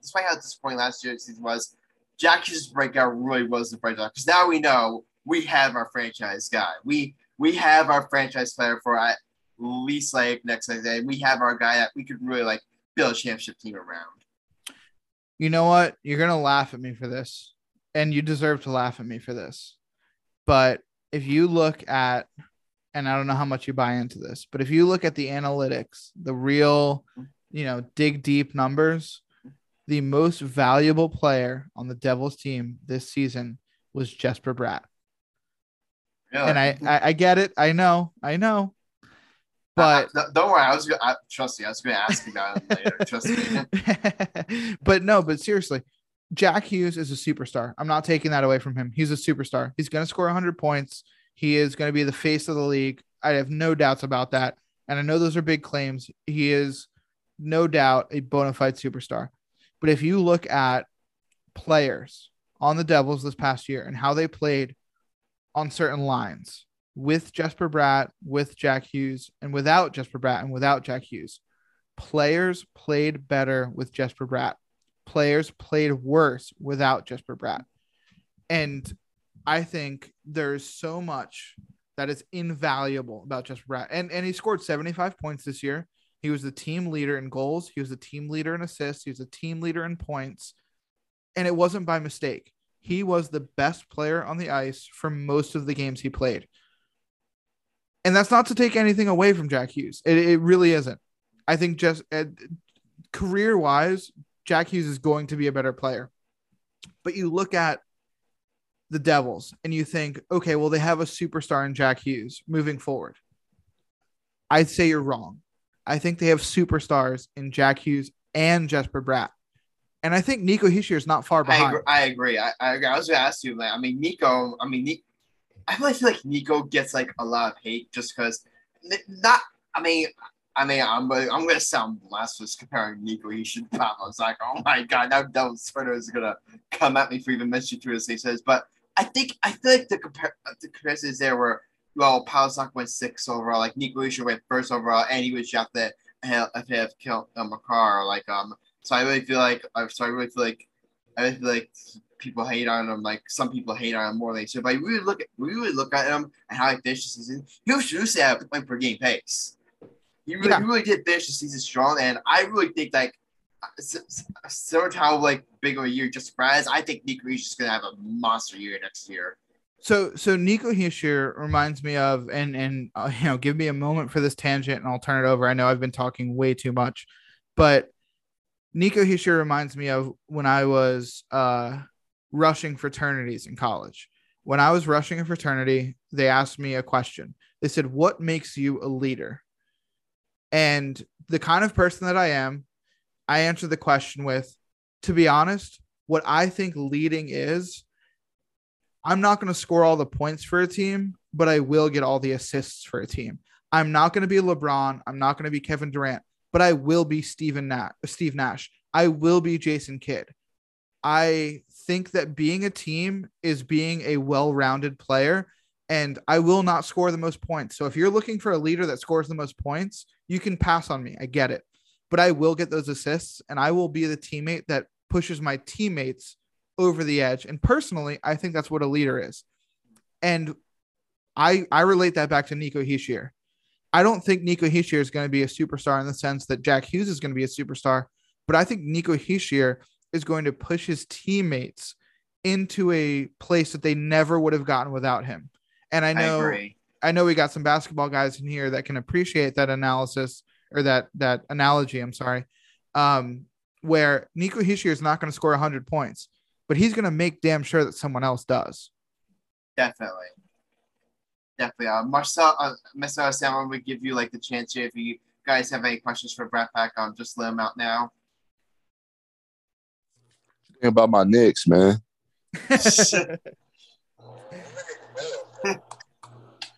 despite how disappointing last year's season was, Jack Hughes' breakout really was the breakout because now we know we have our franchise guy. We we have our franchise player for at least like next day. We have our guy that we could really like build a championship team around. You know what? You're gonna laugh at me for this, and you deserve to laugh at me for this. But if you look at, and I don't know how much you buy into this, but if you look at the analytics, the real, you know, dig deep numbers, the most valuable player on the Devils team this season was Jesper Bratt. Yeah. And I, I, I get it. I know, I know. But don't worry, I was gonna I, trust me. I was gonna ask you about it later. Trust me. but no, but seriously, Jack Hughes is a superstar. I'm not taking that away from him. He's a superstar. He's going to score 100 points. He is going to be the face of the league. I have no doubts about that. And I know those are big claims. He is no doubt a bona fide superstar. But if you look at players on the Devils this past year and how they played on certain lines with Jesper Bratt, with Jack Hughes, and without Jesper Bratt and without Jack Hughes, players played better with Jesper Bratt. Players played worse without Jesper Bratt. And I think there's so much that is invaluable about Jesper Bratt. And and he scored 75 points this year. He was the team leader in goals. He was the team leader in assists. He was a team leader in points. And it wasn't by mistake. He was the best player on the ice for most of the games he played. And that's not to take anything away from Jack Hughes. It, it really isn't. I think just uh, career wise, Jack Hughes is going to be a better player. But you look at the Devils and you think, okay, well, they have a superstar in Jack Hughes moving forward. I'd say you're wrong. I think they have superstars in Jack Hughes and Jesper Bratt. And I think Nico Hischier is not far I behind. agree. I agree. I, I, agree. I was gonna ask you, like, I mean, Nico. I mean, Ni- I feel like Nico gets like a lot of hate just because not. I mean, I mean, I'm I'm gonna sound blasphemous comparing Nico Hischier to Pablo. It's like, oh my god, now Devil's Twitter is gonna come at me for even mentioning through this. He says, but I think I feel like the compare the comparison is there where well, Pavel Zacha went six overall, like Nico Hischier went first overall, and he was drafted ahead of Cale uh, Makar. Like um, so I really feel like I'm so I really feel like I really feel like people hate on him. Like some people hate on him more than they should. But I really look at we really look at him and how he finished the season. He was to have a point per game pace. He really, Yeah. he really did finish the season strong, and I really think like similar to how like big of a year just surprised, I think Nico is just gonna have a monster year next year. So so Nico Hischier reminds me of and and uh, you know give me a moment for this tangent and I'll turn it over. I know I've been talking way too much, but Nico Hischier reminds me of when I was uh, rushing fraternities in college. When I was rushing a fraternity, they asked me a question. They said, "What makes you a leader?" And the kind of person that I am, I answer the question with, "To be honest, what I think leading is." I'm not going to score all the points for a team, but I will get all the assists for a team. I'm not going to be LeBron. I'm not going to be Kevin Durant, but I will be Steven Nash, Steve Nash. I will be Jason Kidd. I think that being a team is being a well-rounded player, and I will not score the most points. So if you're looking for a leader that scores the most points, you can pass on me. I get it, but I will get those assists, and I will be the teammate that pushes my teammates over the edge. And personally, I think that's what a leader is. And I I relate that back to Nico Hischier. I don't think Nico Hischier is going to be a superstar in the sense that Jack Hughes is going to be a superstar, but I think Nico Hischier is going to push his teammates into a place that they never would have gotten without him. And I I, know agree. I know we got some basketball guys in here that can appreciate that analysis or that that analogy. I'm sorry, um, where Nico Hischier is not going to score 100 points, but he's going to make damn sure that someone else does. Definitely. Definitely. Uh, Marcel, uh, Marcel, Sam, we give you like the chance here. If you guys have any questions for Bratt Pack, um, just let them out now. Think about my Knicks, man.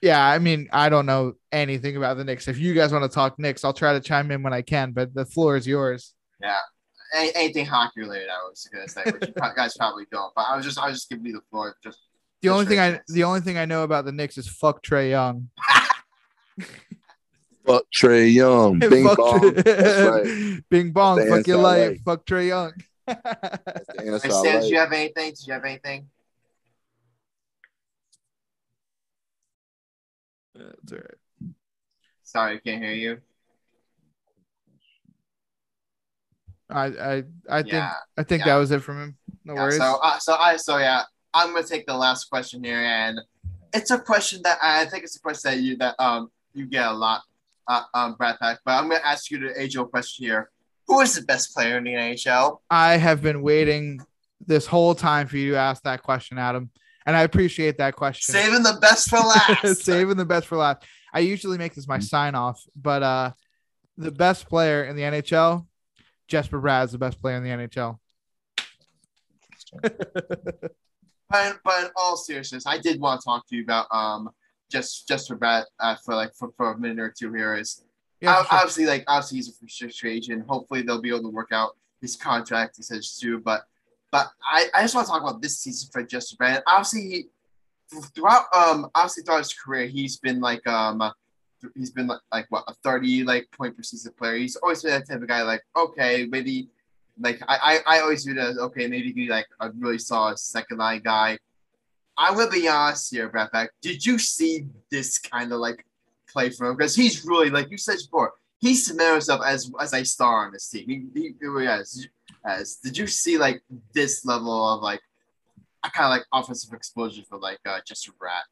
yeah, I mean, I don't know anything about the Knicks. If you guys want to talk Knicks, I'll try to chime in when I can, but the floor is yours. any- anything hockey related. I was gonna say, which you pro- guys probably don't. But I was just I was just giving you the floor. Just The Just only thing I the only thing I know about the Knicks is fuck Trae Young. Fuck Trae Young. Bing Fuck bong. Trey- right. Bing bong. Fuck your answer life. like. Fuck Trae Young. Hey, answer I Stan, did like. you have anything? Do you have anything? That's all right. Sorry, I can't hear you. I I I think Yeah. I think yeah. that was it from him. No Yeah, worries. so, uh, so I, so yeah, I'm gonna take the last question here, and it's a question that I think it's a question that you that um you get a lot, uh, um, Bratt Pack. But I'm gonna ask you the age old question here: Who is the best player in the NHL? I have been waiting this whole time for you to ask that question, Adam, and I appreciate that question. Saving the best for last. Saving the best for last. I usually make this my sign off, but uh, the best player in the NHL, Jesper Bratt is the best player in the NHL. But, but in all seriousness, I did want to talk to you about um just just for Brad uh, for like for, for a minute or two here is Yeah, ob- sure. obviously like obviously he's a restricted free agent. Hopefully they'll be able to work out his contract extension too. But but I, I just want to talk about this season for Justin Brand. Obviously throughout um obviously throughout his career he's been like um he's been like, like what a 30 like point per season player. He's always been that type of guy like okay maybe like I I, I always it as okay maybe he like a really solid second line guy. I will be honest here, Bratt Pack. Did you see this kind of like play from him? Because he's really like you said before, he cemented himself as as a star on this team. He, he, he really has. As did you see like this level of like a kind of like offensive explosion for like uh, Justin Bratt?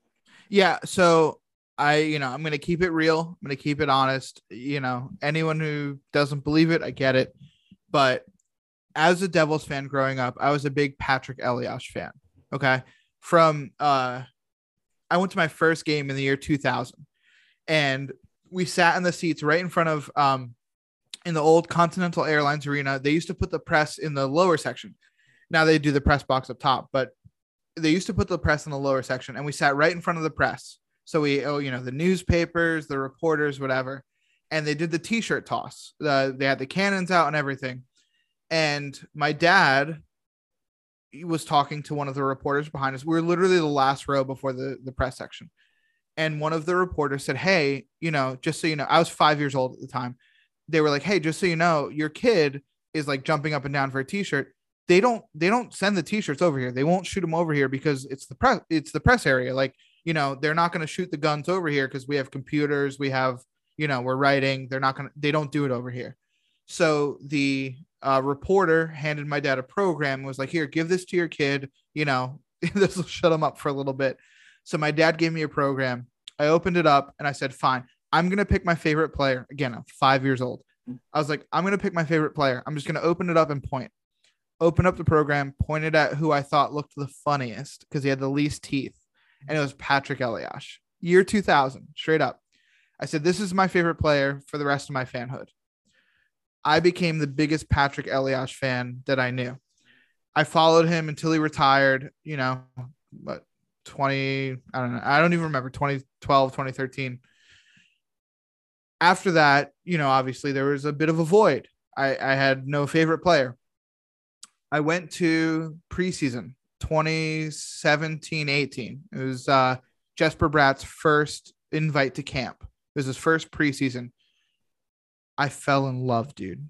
Yeah, so I, you know, I'm gonna keep it real. I'm gonna keep it honest. You know, anyone who doesn't believe it, I get it. But as a Devils fan growing up, I was a big Patrik Elias fan. Okay. From uh I went to my first game in the year 2000 and we sat in the seats right in front of um in the old Continental Airlines arena. They used to put the press in the lower section. Now they do the press box up top, but they used to put the press in the lower section and we sat right in front of the press. So we, oh, you know, the newspapers, the reporters, whatever. And they did the t-shirt toss. The, they had the cannons out and everything. And my dad was talking to one of the reporters behind us. We were literally the last row before the, the press section. And one of the reporters said, Hey, you know, just so you know, I was five years old at the time. They were like, Hey, just so you know, your kid is like jumping up and down for a t-shirt. They don't they don't send the t-shirts over here. They won't shoot them over here because it's the press it's the press area. Like you know they're not going to shoot the guns over here because we have computers we have you know we're writing. They're not going to they don't do it over here. So the uh, reporter handed my dad a program and was like here give this to your kid you know this will shut him up for a little bit. So my dad gave me a program. I opened it up and i said fine i'm to pick my favorite player again i'm five years old i was like i'm to pick my favorite player i'm just to open it up and point Open up the program, pointed at who I thought looked the funniest because he had the least teeth, and it was Patrik Elias, year 2000, straight up. I said, This is my favorite player for the rest of my fanhood. I became the biggest Patrik Elias fan that I knew. I followed him until he retired, you know, but 20, I don't know, I don't even remember 2012, 2013. After that, you know, obviously there was a bit of a void. I, I had no favorite player. I went to preseason 2017 18. It was uh, Jesper Bratt's first invite to camp. It was his first preseason. I fell in love, dude.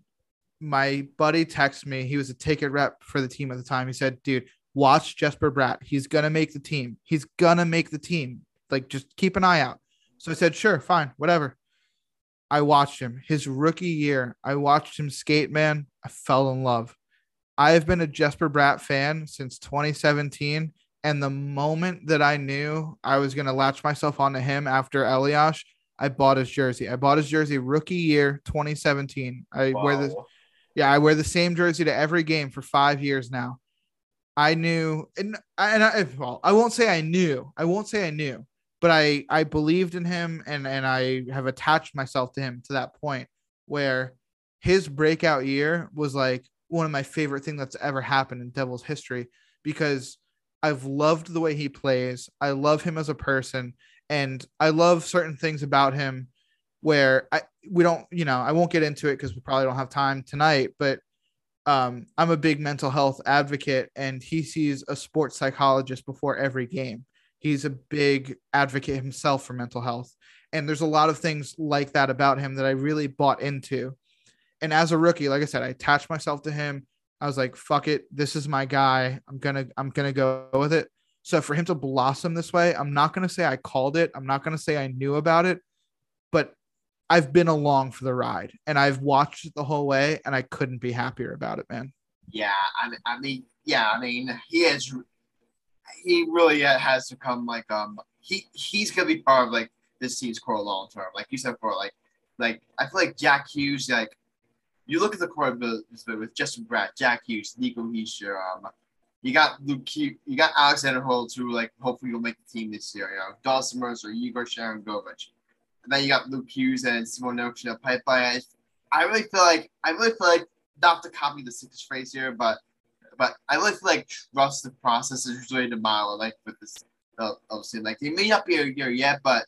My buddy texted me. He was a ticket rep for the team at the time. He said, dude, watch Jesper Bratt. He's going to make the team. He's going to make the team. Like, just keep an eye out. So I said, sure, fine, whatever. I watched him his rookie year. I watched him skate, man. I fell in love. I have been a Jesper Bratt fan since 2017. And the moment that I knew I was going to latch myself onto him after Elias, I bought his jersey. I bought his jersey rookie year 2017. I wear this. Yeah, I wear the same jersey to every game for five years now. I knew, and, and I, well, I won't say I knew. I won't say I knew, but I I believed in him, and and I have attached myself to him to that point where his breakout year was like one of my favorite things that's ever happened in Devils history because I've loved the way he plays. I love him as a person, and I love certain things about him where I we don't, you know, I won't get into it because we probably don't have time tonight, but um, I'm a big mental health advocate, and he sees a sports psychologist before every game. He's a big advocate himself for mental health. And there's a lot of things like that about him that I really bought into. And as a rookie, like I said, I attached myself to him. I was like, fuck it. This is my guy. I'm gonna, I'm gonna go with it. So for him to blossom this way, I'm not gonna say I called it. I'm not gonna say I knew about it, but I've been along for the ride and I've watched it the whole way and I couldn't be happier about it, man. Yeah, I mean, I mean, yeah, I mean, he is, he really has become like um, he he's gonna be part of like this team's core long term. Like you said before, like like I feel like Jack Hughes, like you look at the core with Justin Bratt, Jack Hughes, Nico Hischier, um, you got Luke, you got Alexander Holtz, who like hopefully will make the team this year. You know, Dawson Mercer, Igor Sharangovich. And then you got Luke Hughes and Simon Noakes pipeline. I really feel like I really feel like not to copy the Sixers phrase here, but but I really feel like trust the process is really the mile like with this obviously like they may not be a year yet, but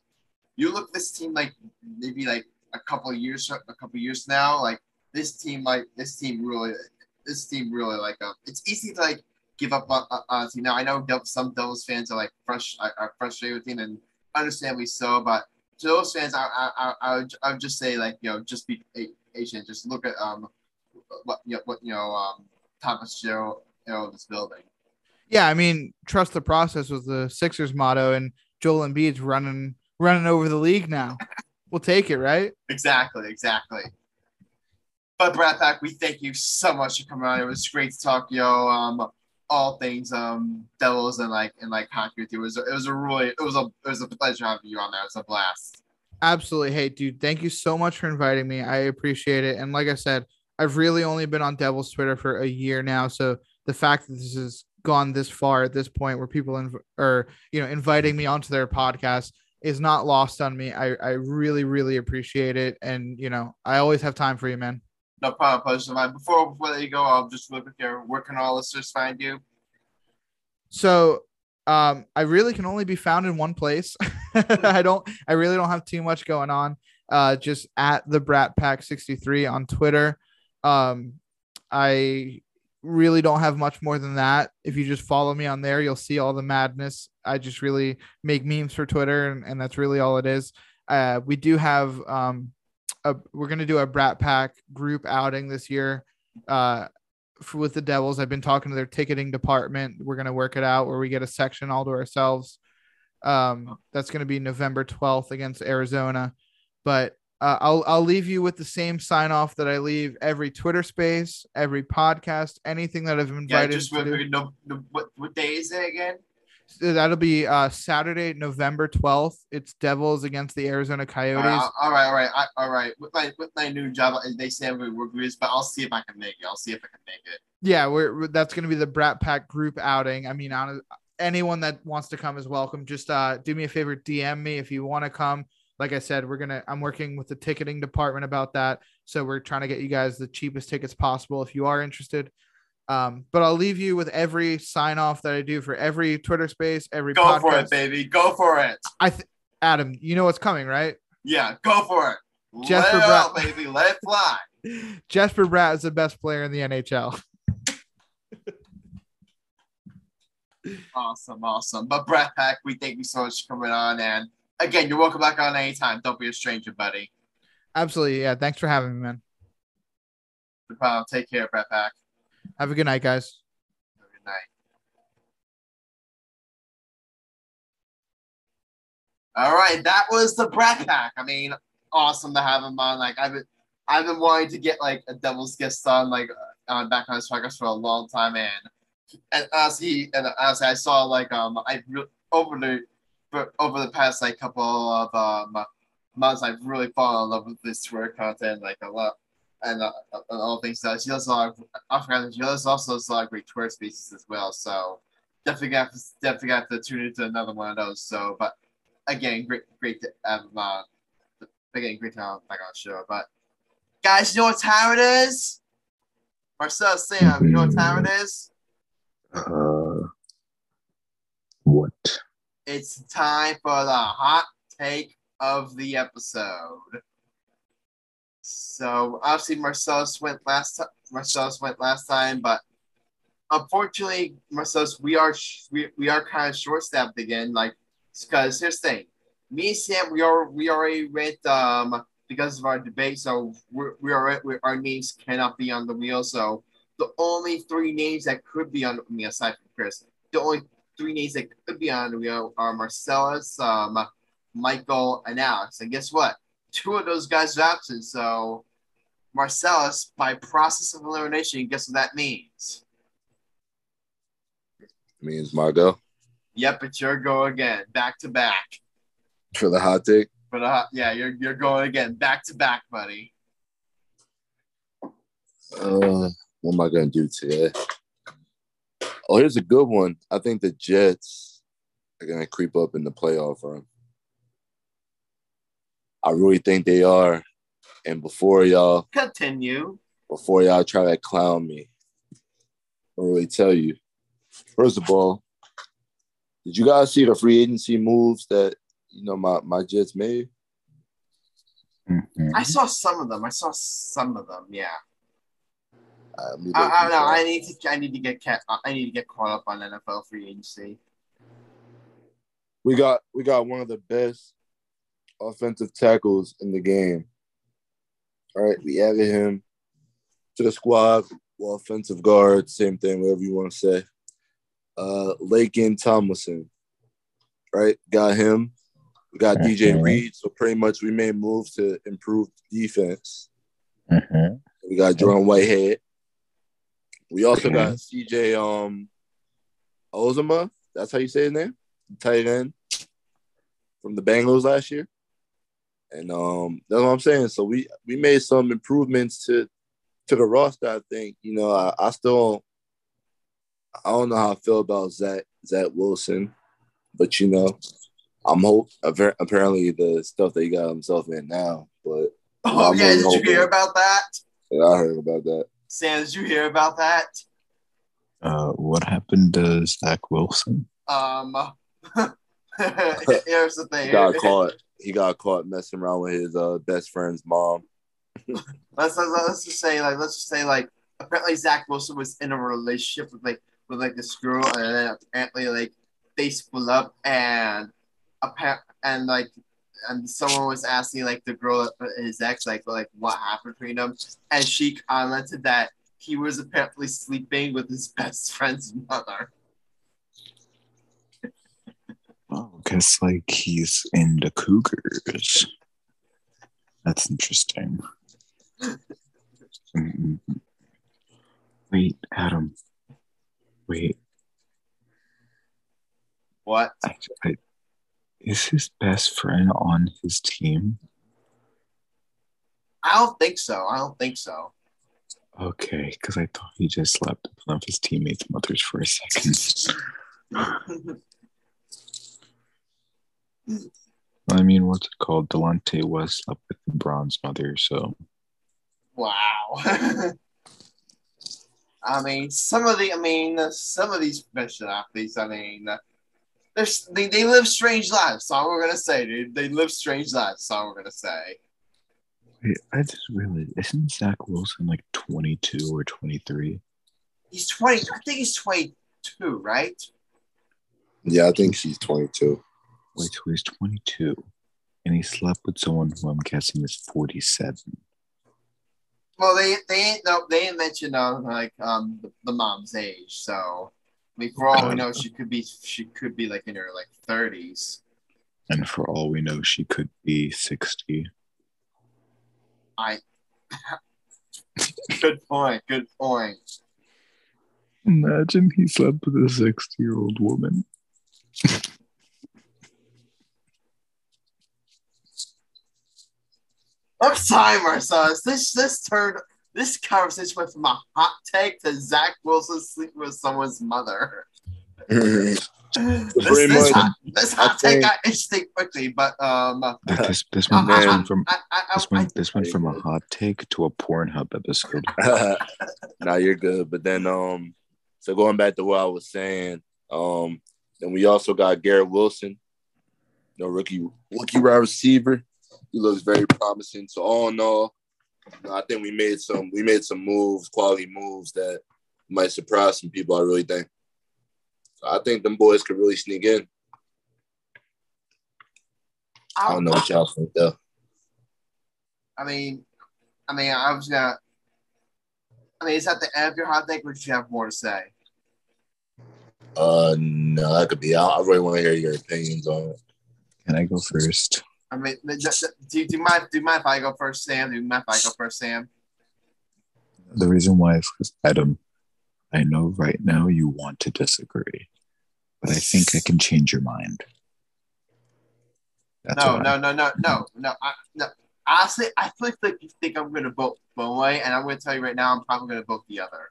you look this team like maybe like a couple of years a couple years now, like this team like this team really this team really like um it's easy to like give up on, on team. Now I know some Devils fans are like fresh are frustrated with him and understandably so, but to those fans, I I I, I, would, I would just say like you know just be patient, just look at um what you know, what you know um Thomas Joe you know this building. Yeah, I mean, trust the process was the Sixers motto, and Joel Embiid's running running over the league now. we'll take it, right? Exactly, exactly. But Bratt Pack, we thank you so much for coming on. It was great to talk, yo. Um, all things um Devils and like and like hockey with you. It was it was a really it was a it was a pleasure having you on there. It was a blast. Absolutely. Hey, dude, thank you so much for inviting me. I appreciate it. And like I said, I've really only been on Devils Twitter for a year now, so the fact that this has gone this far at this point, where people inv- are you know inviting me onto their podcast, is not lost on me. I I really really appreciate it, and you know I always have time for you, man. No problem, pleasure mine. Before before you go, I'll just look at your where can all listeners find you? So um, I really can only be found in one place. I don't I really don't have too much going on. Uh, just at the Bratt Pack 63 on Twitter. Um, I really don't have much more than that. If you just follow me on there, you'll see all the madness. I just really make memes for Twitter, and, and that's really all it is. Uh, we do have um, a, we're gonna do a Bratt Pack group outing this year. Uh, for, with the Devils, I've been talking to their ticketing department. We're gonna work it out where we get a section all to ourselves. Um, that's gonna be November 12th against Arizona. But uh, I'll I'll leave you with the same sign off that I leave every Twitter space, every podcast, anything that I've invited. Yeah, just to no, no, what what day is it again? That'll be uh, Saturday, November twelfth. It's Devils against the Arizona Coyotes. All right, all right, all right, I, all right. With my with my new job, they say we work with, but I'll see if I can make it. I'll see if I can make it. Yeah, we're that's going to be the Bratt Pack group outing. I mean, on, anyone that wants to come is welcome. Just uh, do me a favor, DM me if you want to come. Like I said, we're gonna. I'm working with the ticketing department about that, so we're trying to get you guys the cheapest tickets possible. If you are interested, um, but I'll leave you with every sign off that I do for every Twitter space, every go podcast. for it, baby. Go for it. I th- Adam, you know what's coming, right? Yeah, go for it. Jesper Let Bratt, baby, let it fly. Jesper Bratt is the best player in the NHL. awesome, awesome. But Bratt Pack, we thank you so much for coming on, and again, you're welcome back on anytime. Don't be a stranger, buddy. Absolutely, yeah. Thanks for having me, man. No problem. Take care, Bratt Pack. Have a good night, guys. Have a good night. All right, that was the Bratt Pack. I mean, awesome to have him on. Like I've been, I've been wanting to get like a Devil's guest on, like on back on his podcast for a long time, and and as he and as I saw like um I re- over the over the past like couple of um months I've really fallen in love with this Twitter content like a lot and, uh, and all things. So she does a lot of, I forgot, she does also does a lot of great Twitter spaces as well. So definitely got to, definitely got to tune into another one of those. So, but again, great, great to have uh, again, great to have back on the show. But guys, you know what time it is? Marcel, Sam, you know what time it is? Uh, what? It's time for the hot take of the episode. So obviously Marcellus went last time. Marcellus went last time, but unfortunately, Marcellus, we are sh- we, we are kind of short staffed again. Like, because here's the thing, me and Sam, we are we already went um because of our debate, so we're, we are our names cannot be on the wheel. So the only three names that could be on wheel, aside from Chris, the only three names that could be on the wheel are Marcellus, um, Michael, and Alex. And guess what? Two of those guys are absent. So Marcellus, by process of elimination, guess what that means? Means my go Yep, it's your go again, back to back. for the hot take. But uh, yeah, you're you're going again, back to back, buddy. Uh, what am I gonna do today? Oh, here's a good one. I think the Jets are gonna creep up in the playoff run. I really think they are. And before y'all, Continue. before y'all try to clown me, I'll really tell you. First of all, did you guys see the free agency moves that you know my, my Jets made? Mhm. I saw some of them. I saw some of them. Yeah. I, mean, I, I don't know. I need to. I need to get ca- I need to get caught up on NFL free agency. we got we got one of the best offensive tackles in the game. All right, we added him to the squad. Well, offensive guard, same thing, whatever you want to say. Uh, Laken Tomlinson, right? Got him. We got DJ Mhm. Reed. So pretty much we made moves to improve defense. Mhm. We got Jerome Whitehead. We also got CJ um Uzomah. That's how you say his name, tight end from the Bengals last year. And um that's what I'm saying. So we we made some improvements to to the roster. I think you know I, I still I don't know how I feel about Zach Zach Wilson, but you know I'm hope apparently the stuff that he got himself in now. But Oh I'm yeah, did you hear about that? yeah, I heard about that. Sam, did you hear about that? Uh, what happened to Zach Wilson? Um, here's the thing. He got caught. He got caught messing around with his uh, best friend's mom. Let's, let's let's just say like let's just say like apparently Zach Wilson was in a relationship with like with like this girl and then apparently like they split up and apparent and like and someone was asking like the girl his ex like like what happened between them and she commented that he was apparently sleeping with his best friend's mother. Oh, because like he's in the cougars. That's interesting. Mm, Wait, Adam. Wait, What? I, I, is his best friend on his team? I don't think so. I don't think so. Okay, because I thought he just slept with one of his teammates' mothers for a second. I mean, what's it called? Delonte West slept with LeBron's mother, so Wow. I mean, some of the, I mean, some of these professional athletes, I mean, they're, they, they live strange lives. That's all we're going to say, dude. They live strange lives. That's all we're going to say. Wait, I just realized isn't Zach Wilson like 22 or 23? He's 20, I think he's 22, right? Yeah, I think she's 22. Wait, so he's 22, and he slept with someone who I'm guessing is 47. Well, they, they ain't, no, they ain't mentioned, uh, like, um, the, the mom's age. So, Mean, for all we uh, know, she could be, she could be like in her like 30s. And for all we know, she could be 60. I, good point. Good point. Imagine he slept with a 60 year old woman. I'm sorry, Marcellus. This this turned this conversation went from a hot take to Zach Wilson sleeping with someone's mother. this, Pretty this much, hot, this hot I take think- got interesting quickly, but um, This this one I, went from I, I, this I, went this went from a hot take to a Pornhub episode. now you're good. But then, um, so going back to what I was saying, um, then we also got Garrett Wilson, you know, rookie rookie wide receiver. He looks very promising. So all in all, I think we made some we made some moves, quality moves that might surprise some people. I really think. So I think them boys could really sneak in. I don't know what y'all think though. I mean, I mean, I was gonna. I mean, is that the end of your hot take, or do you have more to say? Uh, no, that could be. I, I really want to hear your opinions on it. Can I go first? I mean, do, do, do you mind? Do you mind if I go first, Sam? Do you mind if I go first, Sam? The reason why is because Adam, I know right now you want to disagree, but I think I can change your mind. That's no, no, no, no, no, no, I, no. Honestly, I feel like you think I'm going to vote one way, and I'm going to tell you right now, I'm probably going to vote the other.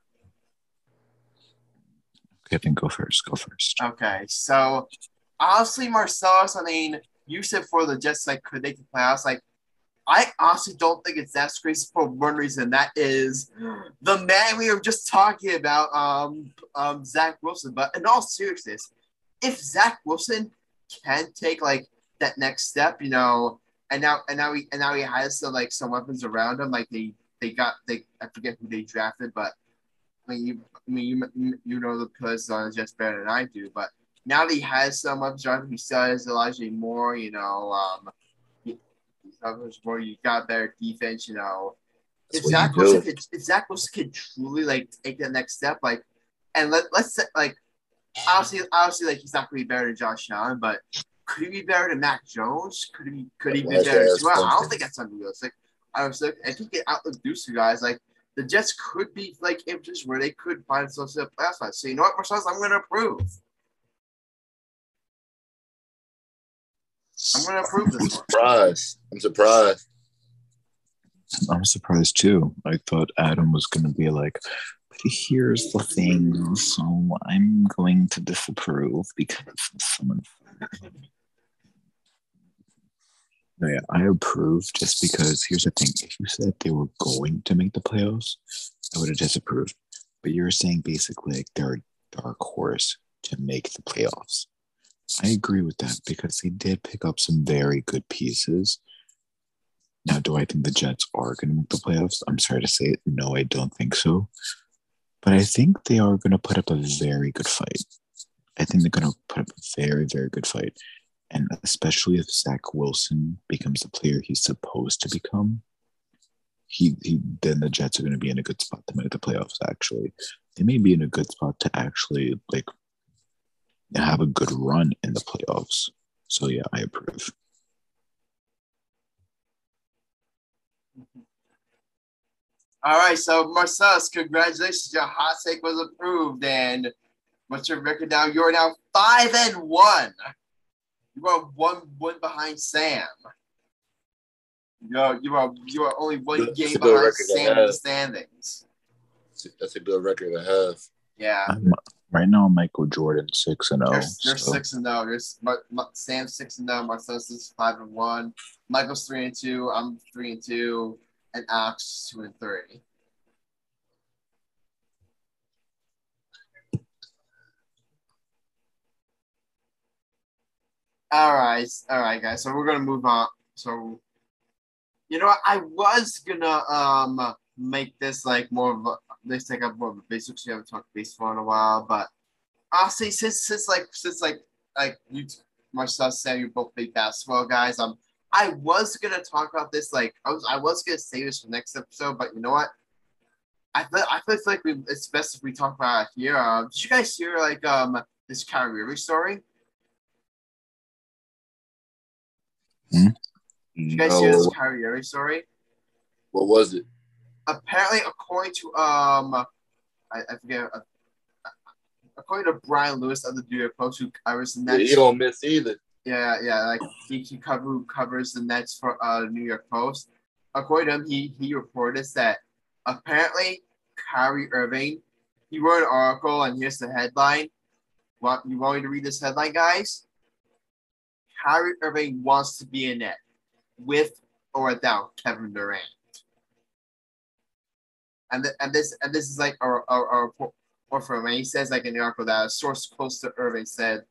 Okay, then go first. Go first. Okay, so honestly, Marcellus, I mean, you said for the Jets, like, could they the playoffs? Like, I honestly don't think it's that crazy for one reason. That is the man we were just talking about, um, um, Zach Wilson. But in all seriousness, if Zach Wilson can take like that next step, you know, and now and now he and now he has some like some weapons around him, like they they got they I forget who they drafted, but I mean you I mean you you know the players on the Jets better than I do, but now that he has so much driving, has Elijah Moore, you know, um, more. You got better defense, you know. if Zach, Wilson could, if Zach Wilson could truly like take the next step, like, and let let's say, like, obviously, obviously, like he's not gonna be better than Josh Allen, but could he be better than Mac Jones? Could he could he be better as well? I don't think that's unrealistic. I was like, if he can outlook those two guys, like the Jets could be like position where they could find themselves in the playoffs. So you know what, Marcellus, I'm gonna approve. I'm going to approve this. I'm surprised. I'm surprised. I'm surprised too. I thought Adam was going to be like, but here's the thing. So I'm going to disapprove because someone. No, yeah, I approve just because here's the thing. If you said they were going to make the playoffs, I would have disapproved. But you're saying basically like they're a dark horse to make the playoffs. I agree with that because they did pick up some very good pieces. Now, do I think the Jets are going to make the playoffs? I'm sorry to say it. No, I don't think so. But I think they are going to put up a very good fight. I think they're going to put up a very, very good fight. And especially if Zach Wilson becomes the player he's supposed to become, he, he then the Jets are going to be in a good spot to make the playoffs. Actually, they may be in a good spot to actually like have a good run in the playoffs. So yeah, I approve. All right, so Marcellus, congratulations. Your hot take was approved. And what's your record now? You're now five and one. You are one one behind Sam. You are you are you are only one That's game behind Sam in the standings. That's a good record to have. Yeah. I'm, Right now, Michael Jordan six and zero. Oh, you're, so. six and zero. Oh. You're Sam six and zero. Oh. Marcellus is five and one. Michael's three and two. I'm three and two, and Alex two and three. All right, all right, guys. So we're gonna move on. So, you know, what? I was gonna um make this like more of a let's take up more of a basic. We haven't talked baseball in a while, but honestly, since since like since like like you myself said you're both big basketball guys. Um, I was gonna talk about this like I was I was gonna save this for next episode, but you know what? I feel I feel like we, it's best if we talk about it here. Um, did you guys hear like um this Kyrie story? Hmm? Did you guys no. hear this Kyrie story? What was it? Apparently, according to um, I, I forget. Uh, according to Brian Lewis of the New York Post, who covers the Nets, he don't miss either. Yeah, yeah, like he, he cover, who covers the Nets for uh New York Post. According to him, he he reported that apparently Kyrie Irving, he wrote an article, and here's the headline. Want you want me to read this headline, guys? Kyrie Irving wants to be in net with or without Kevin Durant and th- and this and this is like a, a, a report from and he says like in the article that a source close to Irving said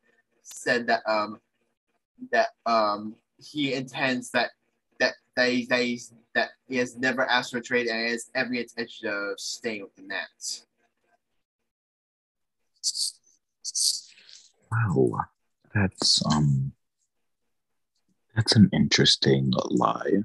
said that um that um he intends that that that he, that, he's, that he has never asked for a trade and has every intention of staying with the Nets. Wow, that's um, that's an interesting lie.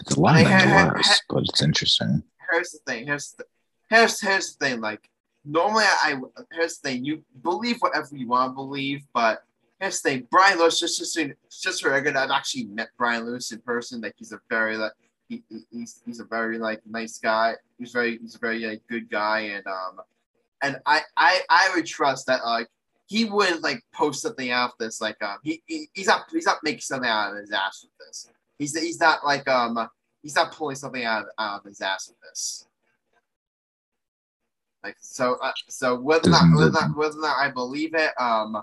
It's a lie nonetheless, but it's interesting. Here's the thing. Here's the here's here's the thing. Like normally, I here's the thing. You believe whatever you want to believe, but here's the thing. Brian Lewis just just just for record, I've actually met Brian Lewis in person. Like he's a very like he- he's he's a very like nice guy. He's very he's a very like good guy, and um, and I I I would trust that like he would like post something out of this. Like um, he, he he's not he's not making something out of his ass with this. He's he's not like um he's not pulling something out of, out of his ass with this. Like so, uh, so whether or not, whether or not whether or not I believe it, um,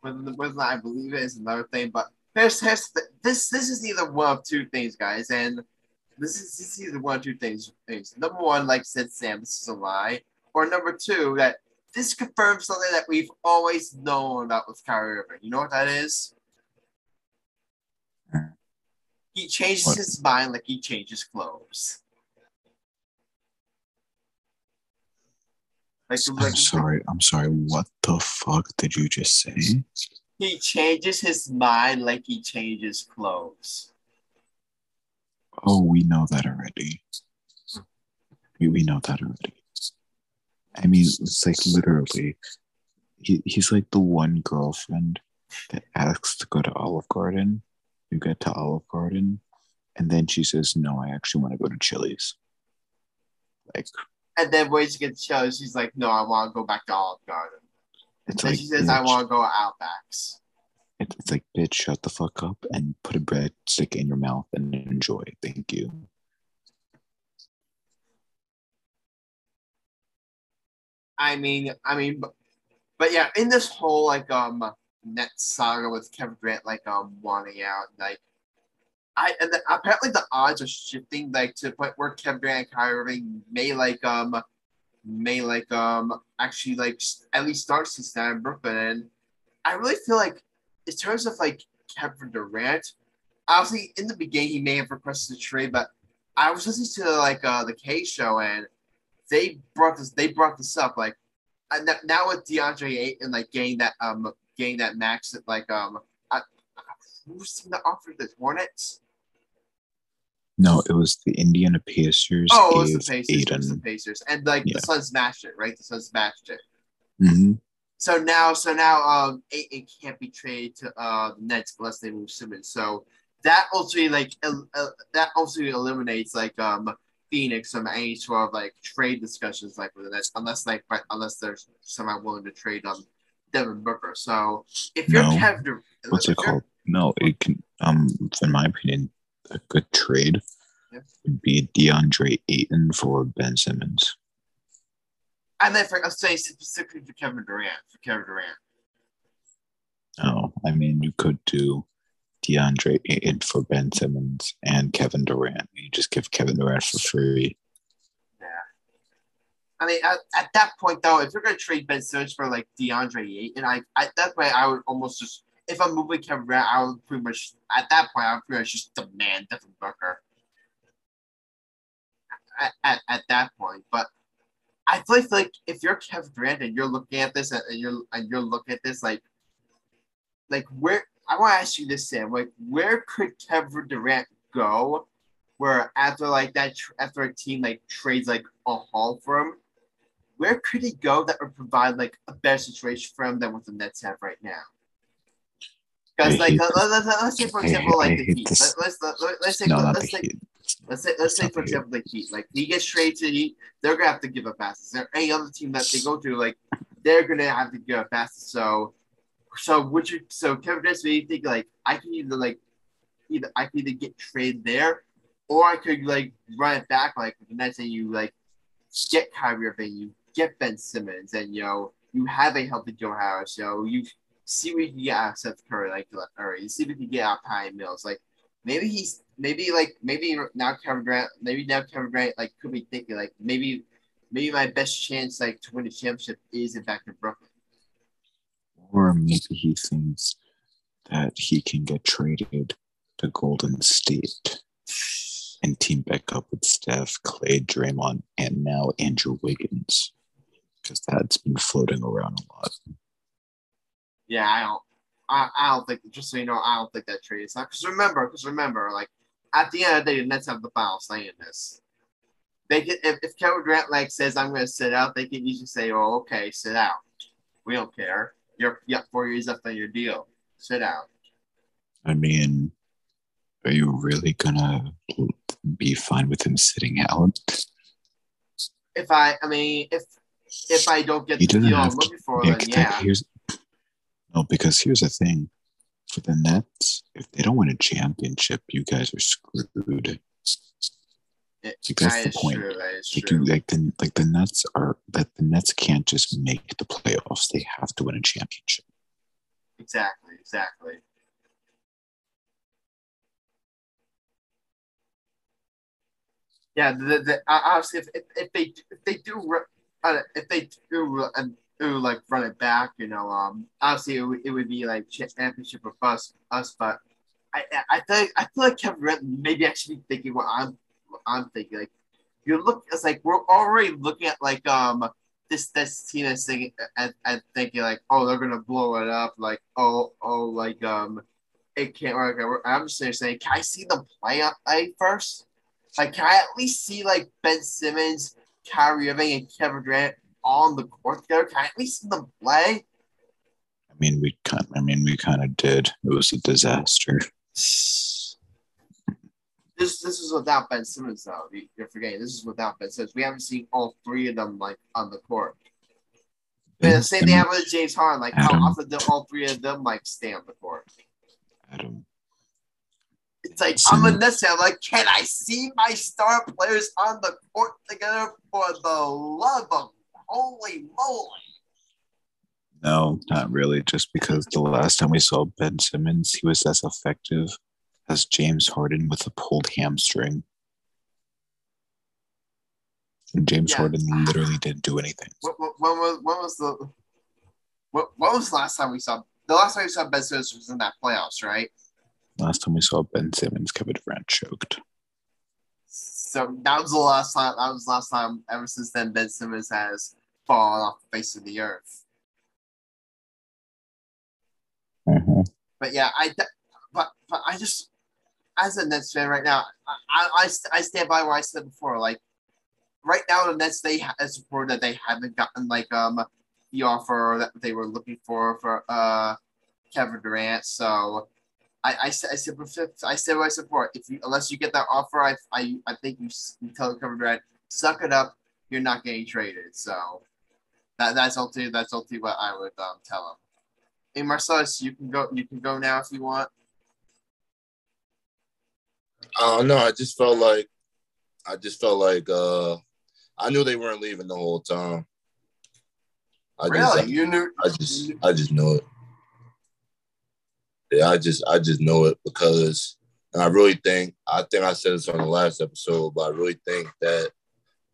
whether, whether or not I believe it is another thing. But here's, here's the, this this is either one of two things, guys, and this is this is either one of two things. Things number one, like said Sam, this is a lie, or number two, that this confirms something that we've always known about with Kyrie Irving. You know what that is? Hmm. He changes What? his mind like he changes clothes. Like, I'm like sorry. I'm sorry. What the fuck did you just say? he changes his mind like he changes clothes. Oh, we know that already. We, we know that already. I mean, it's like literally, he, he's like the one girlfriend that asks to go to Olive Garden. You get to Olive Garden, and then she says, "No, I actually want to go to Chili's." Like And then when she gets shows, she's like, "No, I want to go back to Olive Garden." it's then like she says, "I want to go Outbacks." it- It's like bitch, shut the fuck up and put a breadstick in your mouth and enjoy. Thank you. I mean, I mean, but, but yeah, in this whole like um net saga with Kevin Durant like um wanting out, like I and then apparently the odds are shifting like to the point where Kevin Durant and Kyrie Irving may like um may like um actually like at least start to stand in Brooklyn, and I really feel like in terms of like Kevin Durant, obviously in the beginning he may have requested a trade, but I was listening to like uh the K show and they brought this they brought this up like and now with DeAndre Ayton like getting that um getting that max at like um I, who's seen the offer that the Hornets? No, it was the Indiana Pacers Oh, it was the Pacers. It was the Pacers, and like Yeah. the Suns smashed it, right? The Suns smashed it. hmm So now, so now, um, Ayton can't be traded to uh the Nets unless they move Simmons. So that ultimately like el- uh, that ultimately eliminates like um Phoenix from any sort of like trade discussions like with the Nets, unless like but unless there's someone willing to trade um Devin Booker. So if you're No. Kevin, What's it called? No, it can. Um, in my opinion, a good trade Yeah. would be DeAndre Ayton for Ben Simmons. I meant for I'm saying specifically for Kevin Durant for Kevin Durant. Oh, I mean, you could do DeAndre Ayton for Ben Simmons and Kevin Durant. You just give Kevin Durant for free. I mean, at, at that point though, if you're gonna trade Ben Simmons for like DeAndre Ayton, I at that point I would almost just if I'm moving Kevin Durant, I would pretty much at that point I would pretty much just demand Devin Booker. At, at, at that point, but I feel like if you're Kevin Durant and you're looking at this and you're and you're looking at this like like where I want to ask you this, Sam. Like, where could Kevin Durant go? Where after like that, after a team like trades like a haul for him, where could he go that would provide like a better situation for him than what the Nets have right now? Because like let, this. let, us say for example like the Heat. Let, let's let, let's say let's say let's say let's say for example the Heat. Like he gets traded to the Heat, they're gonna have to give up passes. There any other team that they go to, like they're gonna have to give up passes. So so would you so Kevin Durant, so you think like I can either like either I can either get traded there or I could like run it back like the Nets and you like get Kyrie Irving, you get Ben Simmons, and you know you have a healthy Joe Harris. You know you see what you can get out of Seth Curry, like or you see what you can get out of Patty Mills. Like maybe he's maybe like maybe now Kevin Durant, maybe now Kevin Durant like could be thinking like maybe maybe my best chance like to win a championship is in fact in Brooklyn. Or maybe he thinks that he can get traded to Golden State and team back up with Steph, Clay, Draymond, and now Andrew Wiggins. Because that's been floating around a lot. Yeah, I don't. I, I don't think. Just so you know, I don't think that trade is not. Because remember, because remember, like at the end of the day, the Nets have the final say in this. They can, if, if Kevin Durant like says I'm going to sit out, they can easily say, "Oh, okay, sit out. We don't care. You're you got four years left on your deal. Sit out." I mean, are you really gonna be fine with him sitting out? If I, I mean, if if I don't get He the deal I'm have to. looking for, Yeah, then yeah, here's no, because here's the thing: for the Nets, if they don't win a championship, you guys are screwed. it, Like, that's that the point. true. Like, you, like the like the Nets are that the Nets can't just make the playoffs; they have to win a championship. Exactly, exactly. Yeah, the, the, obviously, if, if, if they if they do if they do and like run it back, you know, um, obviously it, would- it would be like championship or bust us. But I I I think I feel like Kevin Durant maybe actually thinking what I'm what I'm thinking. Like you look, it's like we're already looking at like um this this team is thinking and, and thinking like, oh, they're gonna blow it up. Like, oh, oh, like um, it can't work. I'm just saying, can I see up play first? Like, can I at least see like Ben Simmons, Kyrie Irving, and Kevin Durant on the court together? Can I at least see them play? I mean, we kind. I mean, we kind of did. It was a disaster. This this is without Ben Simmons though. You- You're forgetting this is without Ben Simmons. We haven't seen all three of them like on the court. And the same thing happened with James Harden. Like how Adam. often do all three of them like stay on the court? Adam, It's like I'm Nets fan. Like, can I see my star players on the court together for the love of holy moly? No, not really. Just because the last time we saw Ben Simmons, he was as effective as James Harden with a pulled hamstring. And James Yeah. Harden literally didn't do anything. When was when was the what, what was the last time we saw the last time we saw Ben Simmons was in that playoffs, right? Last time we saw Ben Simmons, Kevin Durant choked. So that was the last time. That was the last time. Ever since then, Ben Simmons has fallen off the face of the earth. Mm-hmm. But yeah, I but but I just as a Nets fan right now, I I, I stand by what I said before. Like right now, the Nets they it's reported that they haven't gotten like um the offer that they were looking for for uh Kevin Durant. So I I said I said I said what I support. If you unless you get that offer, I I, I think you, you tell Kevin Durant suck it up. You're not getting traded. So that that's ultimately that's ultimately what I would um tell him. Hey Marcellus, you can go. You can go now if you want. I don't know. I just felt like I just felt like uh I knew they weren't leaving the whole time. I really, just you knew. I just I just know it. Yeah, I just I just know it because I really think I think I said this on the last episode, but I really think that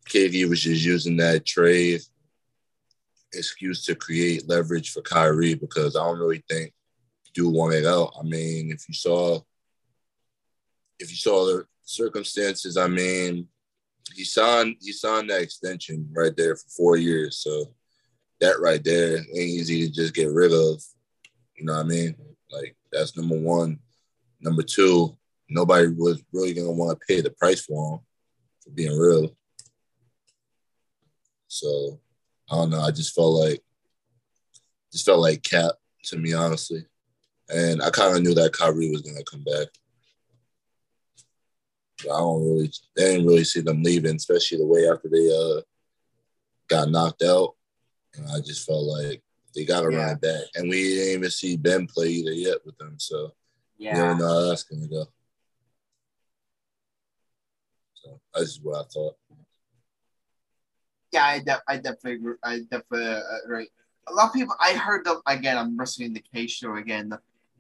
KD was just using that trade excuse to create leverage for Kyrie because I don't really think dude wanted out. I mean, if you saw if you saw the circumstances, I mean, he signed he signed that extension right there for four years. So that right there ain't easy to just get rid of. You know what I mean? Like that's number one. Number two, nobody was really gonna want to pay the price for him for being real. So I don't know. I just felt like just felt like cap to me, honestly. And I kind of knew that Kyrie was gonna come back. But I don't really, they didn't really see them leaving, especially the way after they uh got knocked out. And I just felt like they got to Yeah. it back. And we didn't even see Ben play either yet with them, so we Yeah. don't know how that's gonna go. So that's just what I thought. Yeah, I, de- I definitely, agree- I definitely uh, right. A lot of people, I heard them again. I'm listening to the K show again.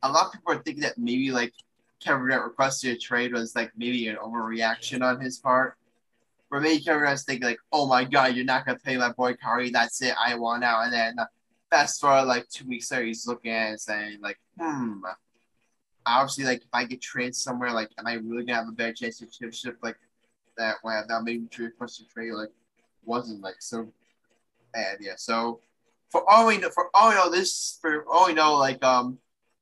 A lot of people are thinking that maybe like Kevin Durant requested a trade was like maybe an overreaction on his part. Or maybe Kevin Durant's thinking like, "Oh my God, you're not gonna pay my boy Kyrie. That's it. I want out." And then fast forward like two weeks later, he's looking at it and saying like, "Hmm, obviously, like if I get traded somewhere, like am I really gonna have a better chance to championship like that? When that maybe trade question trade like wasn't like so bad. Yeah. So for all we know, for all we know, this for all we know, like um,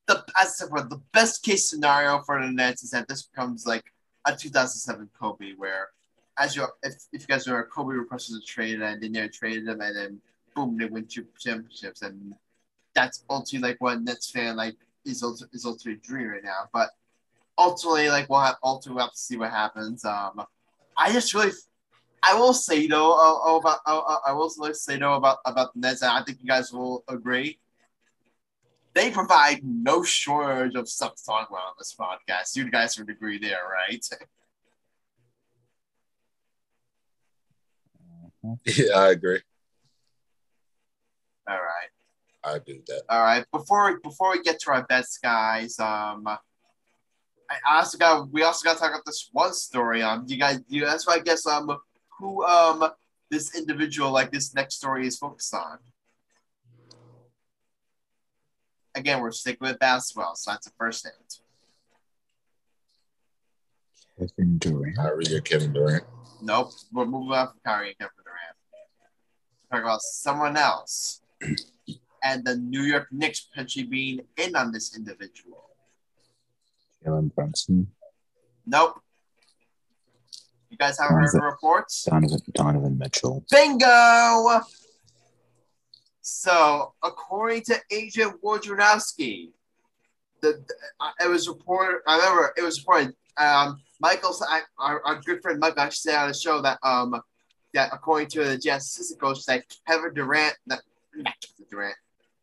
the as said, the best case scenario for the Nets is that this becomes like a 2007 Kobe, where as you if, if you guys are Kobe requested a trade and then they traded him and then boom they win two championships and that's ultimately like what Nets fan like is ultimately, is ultimately dream right now. But ultimately, like we'll have ultimately have to see what happens. Um, I just really, I will say though uh, about uh, I will say though about about the Nets, and I think you guys will agree. They provide no shortage of stuff to talk about on this podcast. You guys would agree there, right? Yeah, I agree. All right. I agree with that. All right. Before before we get to our bets, guys, um, I also got we also got to talk about this one story. Um, you guys, you that's why I guess um, who um this individual like this next story is focused on. Again, we're sticking with basketball, so that's the first hint. Kevin Durant. Kyrie or Kevin Durant. Nope, we're moving on from Kyrie and Kevin Durant. Talk about someone else, and the New York Knicks potentially being in on this individual. Jalen Brunson. Nope. You guys haven't heard the reports? Donovan Donovan Mitchell. Bingo! So, according to Adrian Wojnarowski, the, the uh, it was reported. I remember it was reported. Um, Michael, our, our good friend Michael, actually said on the show that um that according to the Jazz assistant coach, that Kevin Durant, Kevin Durant,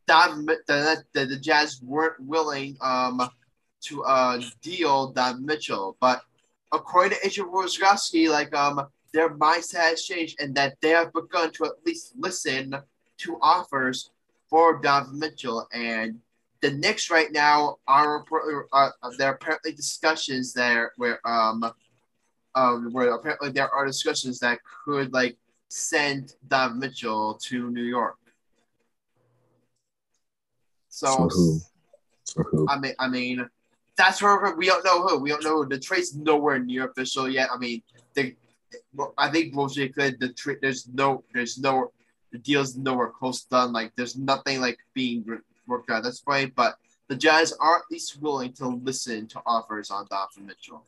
Don, the, the, the Jazz weren't willing um to uh deal Don Mitchell, but according to Adrian Wojnarowski, like um their mindset has changed and that they have begun to at least listen to offers for Donovan Mitchell. And the Knicks right now are uh, there are apparently discussions there where um um where apparently there are discussions that could like send Donovan Mitchell to New York. So, For who? For who? I mean, I mean, that's where we don't know who. We don't know who. The trade's nowhere near official yet. I mean, the I think mostly could the trade. There's no, there's no, the deal's nowhere close done. Like there's nothing like being worked out this way. But the Jazz are at least willing to listen to offers on Donovan Mitchell.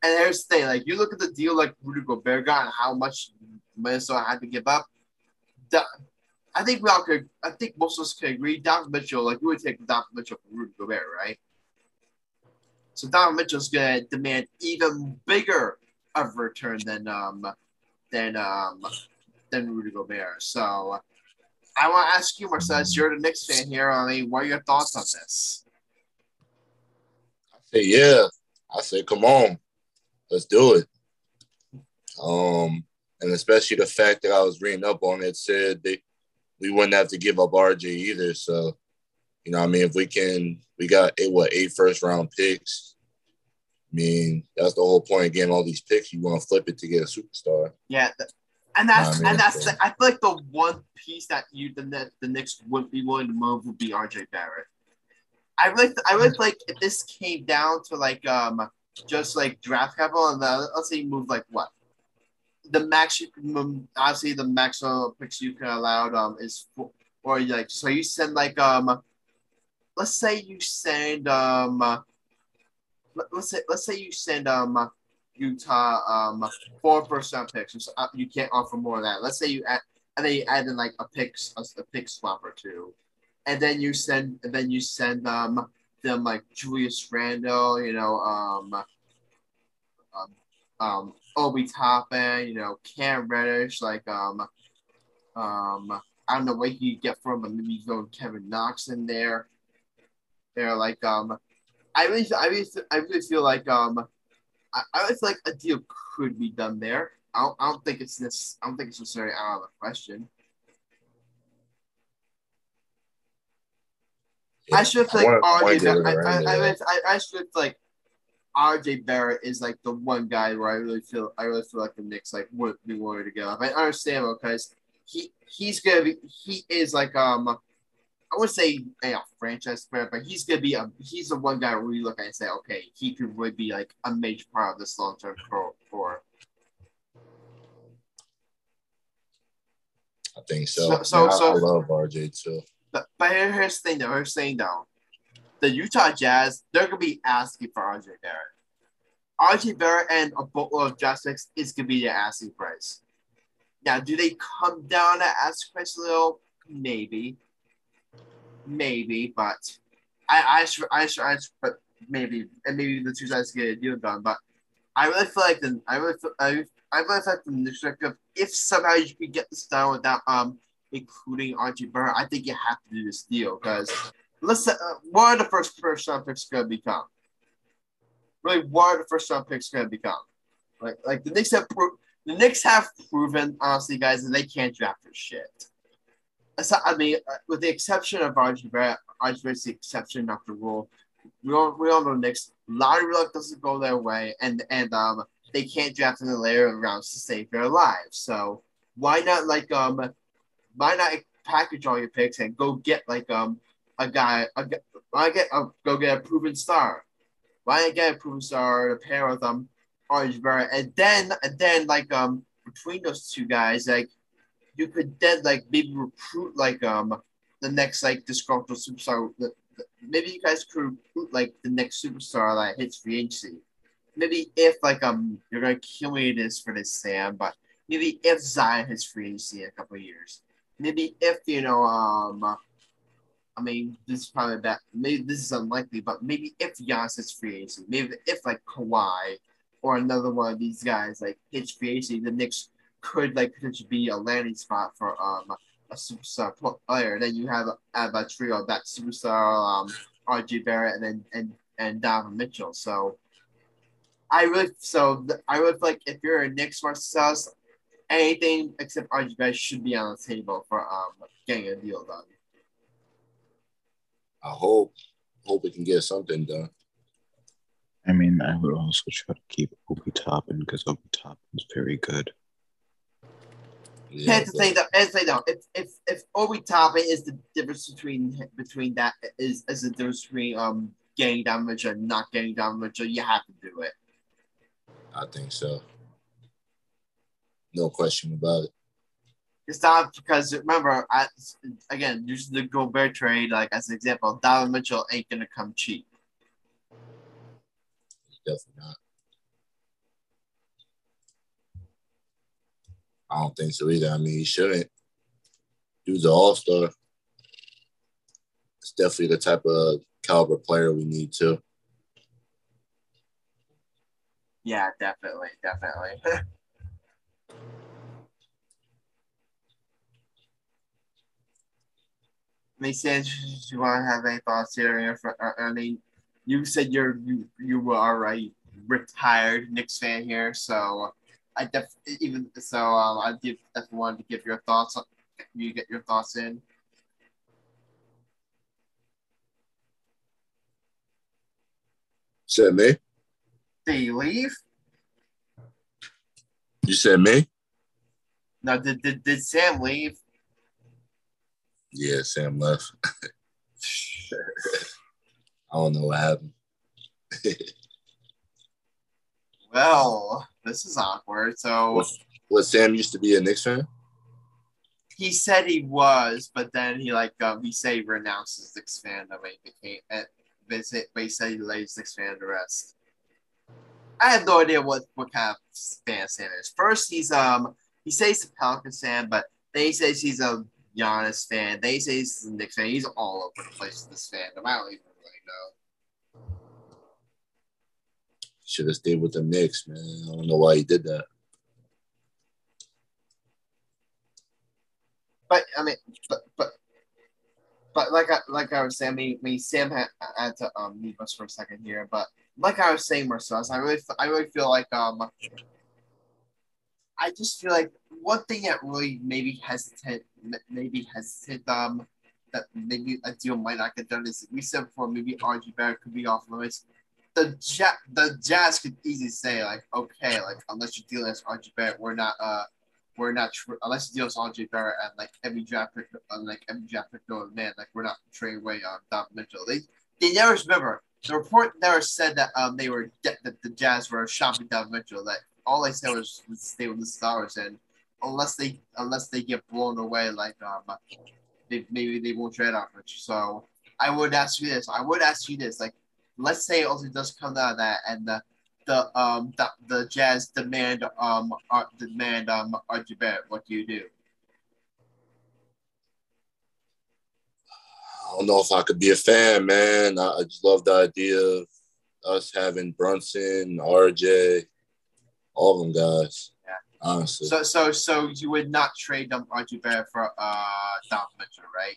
And here's the thing, like you look at the deal like Rudy Gobert got and how much Minnesota had to give up. The, I think we all could. I think most of us could agree. Donovan Mitchell, like we would take Donovan Mitchell from Rudy Gobert, right? So Donovan Mitchell's gonna demand even bigger of return than um than um than Rudy Gobert. So I want to ask you, Marcellus, you're the Knicks fan here. I mean, what are your thoughts on this? I say yeah. I say come on, let's do it. Um, and especially the fact that I was reading up on it said they we wouldn't have to give up RJ either. So, you know, I mean, if we can, we got eight, what eight first round picks. I mean, that's the whole point of getting all these picks. You want to flip it to get a superstar. Yeah, and that's I mean, and that's so- the, I feel like the one piece that you the Knicks- the Knicks wouldn't be willing to move would be RJ Barrett. I really I really like if this came down to like um just like draft capital and the, let's say you move like what the max you can obviously the maximum picks you can allow um is four, or like so you send like um let's say you send um let, let's say let's say you send um Utah um four first round picks so uh, you can't offer more than that. Let's say you add and then you add in like a pick a, a pick swap or two and then you send and then you send um them like Julius Randle you know um um, Obi Toppin, you know, Cam Reddish, like um um I don't know what you get from him. Maybe you throw Kevin Knox in there. They're like um I really I really I really feel like um I, I feel like a deal could be done there. I don't, I don't think it's this I don't think it's necessarily out of the question. I should like I wanna- I wanna RJ. get rid of I, I, I, yeah. I, I should like RJ Barrett is like the one guy where I really feel I really feel like the Knicks like would be willing to go. I understand because he he's gonna be he is like um I would say know, franchise player, but he's gonna be a he's the one guy where you look at and say, okay, he could really be like a major part of this long term core. core. I think so. So- so- Yeah, I- so- I love RJ too. But, but here- here's the thing though, here's the thing though. The Utah Jazz, they're gonna be asking for RJ Barrett. RJ Barrett and a boatload of draft picks is gonna be their asking price. Now, do they come down to ask price a little? Maybe. Maybe, but I I should I should, I should but maybe and maybe the two sides get a deal done. But I really feel like the I really feel, I, I really feel like the Knicks if somehow you could get this done without um including RJ Barrett, I think you have to do this deal because listen, uh, what are the first first round picks going to become? Really, what are the first round picks going to become? Like, like the Knicks have pro- the Knicks have proven, honestly, guys, that they can't draft for shit. Aside, I mean, uh, with the exception of RJ Barrett, RJ the exception, not the rule. We all we all know Knicks lottery luck doesn't go their way, and and um they can't draft in the later rounds to save their lives. So why not like um why not package all your picks and go get like um a guy a, why get a, go get a proven star? Why not get a proven star to pair with um RJ Barrett? And then and then like um between those two guys like you could then like maybe recruit like um the next like disgruntled superstar the, the- maybe you guys could recruit like the next superstar that hits free agency. Maybe if like um you're gonna kill me this for this Sam but maybe if Zion hits free agency in a couple of years. Maybe if you know um I mean this is probably bad maybe this is unlikely but maybe if Giannis hits free agency maybe if like Kawhi or another one of these guys like hits free agency the Knicks could like potentially be a landing spot for um a superstar player then you have have a trio that superstar um RJ Barrett and then and and Donovan Mitchell so I really so I would like if you're a Knicks Marcellus anything except RJ Barrett should be on the table for um getting a deal done. I hope hope we can get something done. I mean, I would also try to keep Obi Toppin because Obi is very good. Yeah, Here's the thing though, here's the thing though, if if if Obi Toppin is the difference between between that is is the difference between um getting damage or not getting damage, you have to do it. I think so. No question about it. It's not because remember, I, again, using the Gobert trade like as an example, Donovan Mitchell ain't gonna come cheap. He Definitely not. I don't think so either. I mean, he shouldn't. He was an all star. It's definitely the type of caliber player we need to. Yeah, definitely, definitely. Mason, do you want to have any thoughts here? I mean, you said you're you you were already retired Knicks fan here, so I def even so um, I def- definitely wanted to give your thoughts. You get your thoughts in. Said me? Did he leave? You said me? No, did, did, did Sam leave? Yeah, Sam left. I don't know what happened. Well, this is awkward. So What, what Sam used to be a Knicks fan? he said he was, but then he like um, he said he renounced his Knicks fandom and he became uh, visit, but he said he his Knicks fan to rest. I have no idea what what kind of fan Sam is. First, he's um he says he's a Pelicans fan, but then he says he's a Giannis fan. They say he's a Knicks fan. He's all over the place with this fandom. I don't even really know. Should have stayed with the Knicks, man. I don't know why he did that. But I mean, but but but like I like I was saying, I mean, I mean Sam had, had to um leave us for a second here, but like I was saying, Marcellus, I really I really feel like um I just feel like one thing that really maybe hesitant maybe hesitant um that maybe a deal might not get done is we said before maybe RJ Barrett could be off limits. The ja- the Jazz could easily say like okay like unless you're dealing with RJ Barrett we're not uh we're not tr- unless you deal deals RJ Barrett and like every draft pick, uh, like every draft pick going man, like we're not trading away um Donovan Mitchell. They they never remember the report never said that um they were that the Jazz were shopping Donovan Mitchell. That all I said was stay with the stars and unless they unless they get blown away like um they maybe they won't trade off Mitchell. So I would ask you this. I would ask you this. Like let's say it also does come down of that and the the um the, the Jazz demand um uh, demand um Barrett. What do you do? I don't know if I could be a fan, man. I, I just love the idea of us having Brunson, RJ, all of them guys. Yeah. Honestly. So so so you would not trade them RJ Barrett for uh Donovan Mitchell, right?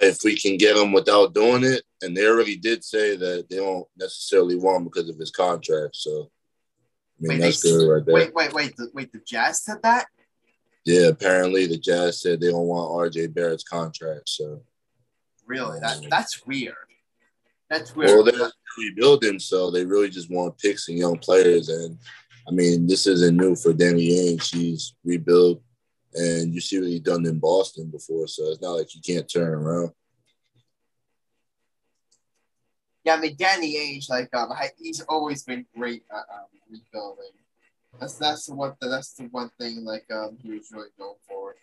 if we can get him without doing it, and they already did say that they don't necessarily want him because of his contract. So, I mean, Wait, that's they- good right there. Wait wait wait the, wait the Jazz said that. Yeah, apparently the Jazz said they don't want RJ Barrett's contract. So, Really? That that's weird. That's well, they're rebuilding, so they really just want picks and young players. And I mean, this isn't new for Danny Ainge. He's rebuilt, and you see what he's done in Boston before. So it's not like you can't turn around. Yeah, I mean Danny Ainge, like um, he's always been great at um, rebuilding. That's that's the one that's the one thing like um he was really known for.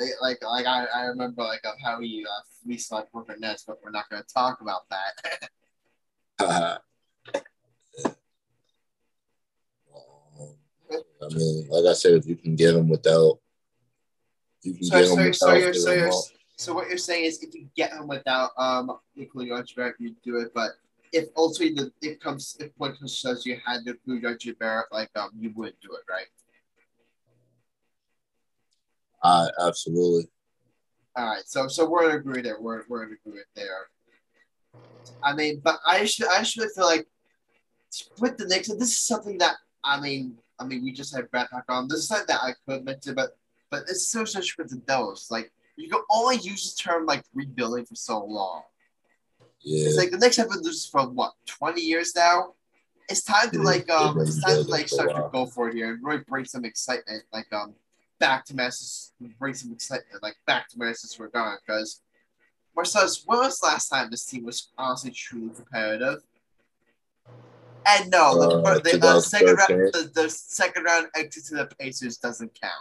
Like like, like I, I remember like of how we uh, fleeced like Brooklyn Nets, but we're not going to talk about that. Um, I mean, like I said, if you can get them without, you can so get him so without. so so, you're, so what you're saying is if you get them without um including Barrett, you do it. But if ultimately the it comes if one says you had to include Barrett, like um you wouldn't do it, right? I absolutely. All right, so so we're in agreement there. We're we're in agreement there. I mean, but I should I actually feel like with the Knicks, this is something that I mean, I mean, we just had Brad back on. This is something that I could mention, but but it's so such with the Devils. Like you can only use the term like rebuilding for so long. Yeah. It's like the Knicks have been this for what twenty years now. It's time to Yeah, like um, it's time to like start to go for it here and really bring some excitement, like um, back to Massachusetts, bring some excitement, like back to we're going because Marcellus, when was the last time this team was honestly truly competitive? And no, the, Uh, the, uh, second round, 2013. the, the second round exit to the Pacers doesn't count.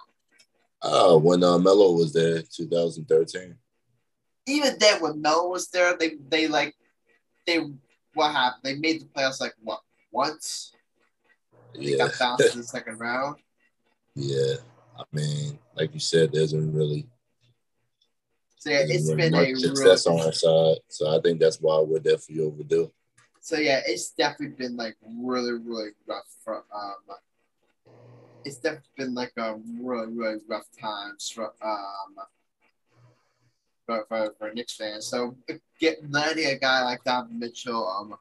Oh, when uh, Melo was there, 2013. Even then, when Melo was there, they they like they what happened? They made the playoffs like what once. They Yeah, got bounced in the second round. yeah. I mean, like you said, there isn't really, So yeah, it's been a much real. success on our side. So I think that's why we're definitely overdue. So yeah, it's definitely been like really, really rough for um. It's definitely been like a really, really rough times for um. For, for, for Knicks fans, so get landing a guy like Donovan Mitchell um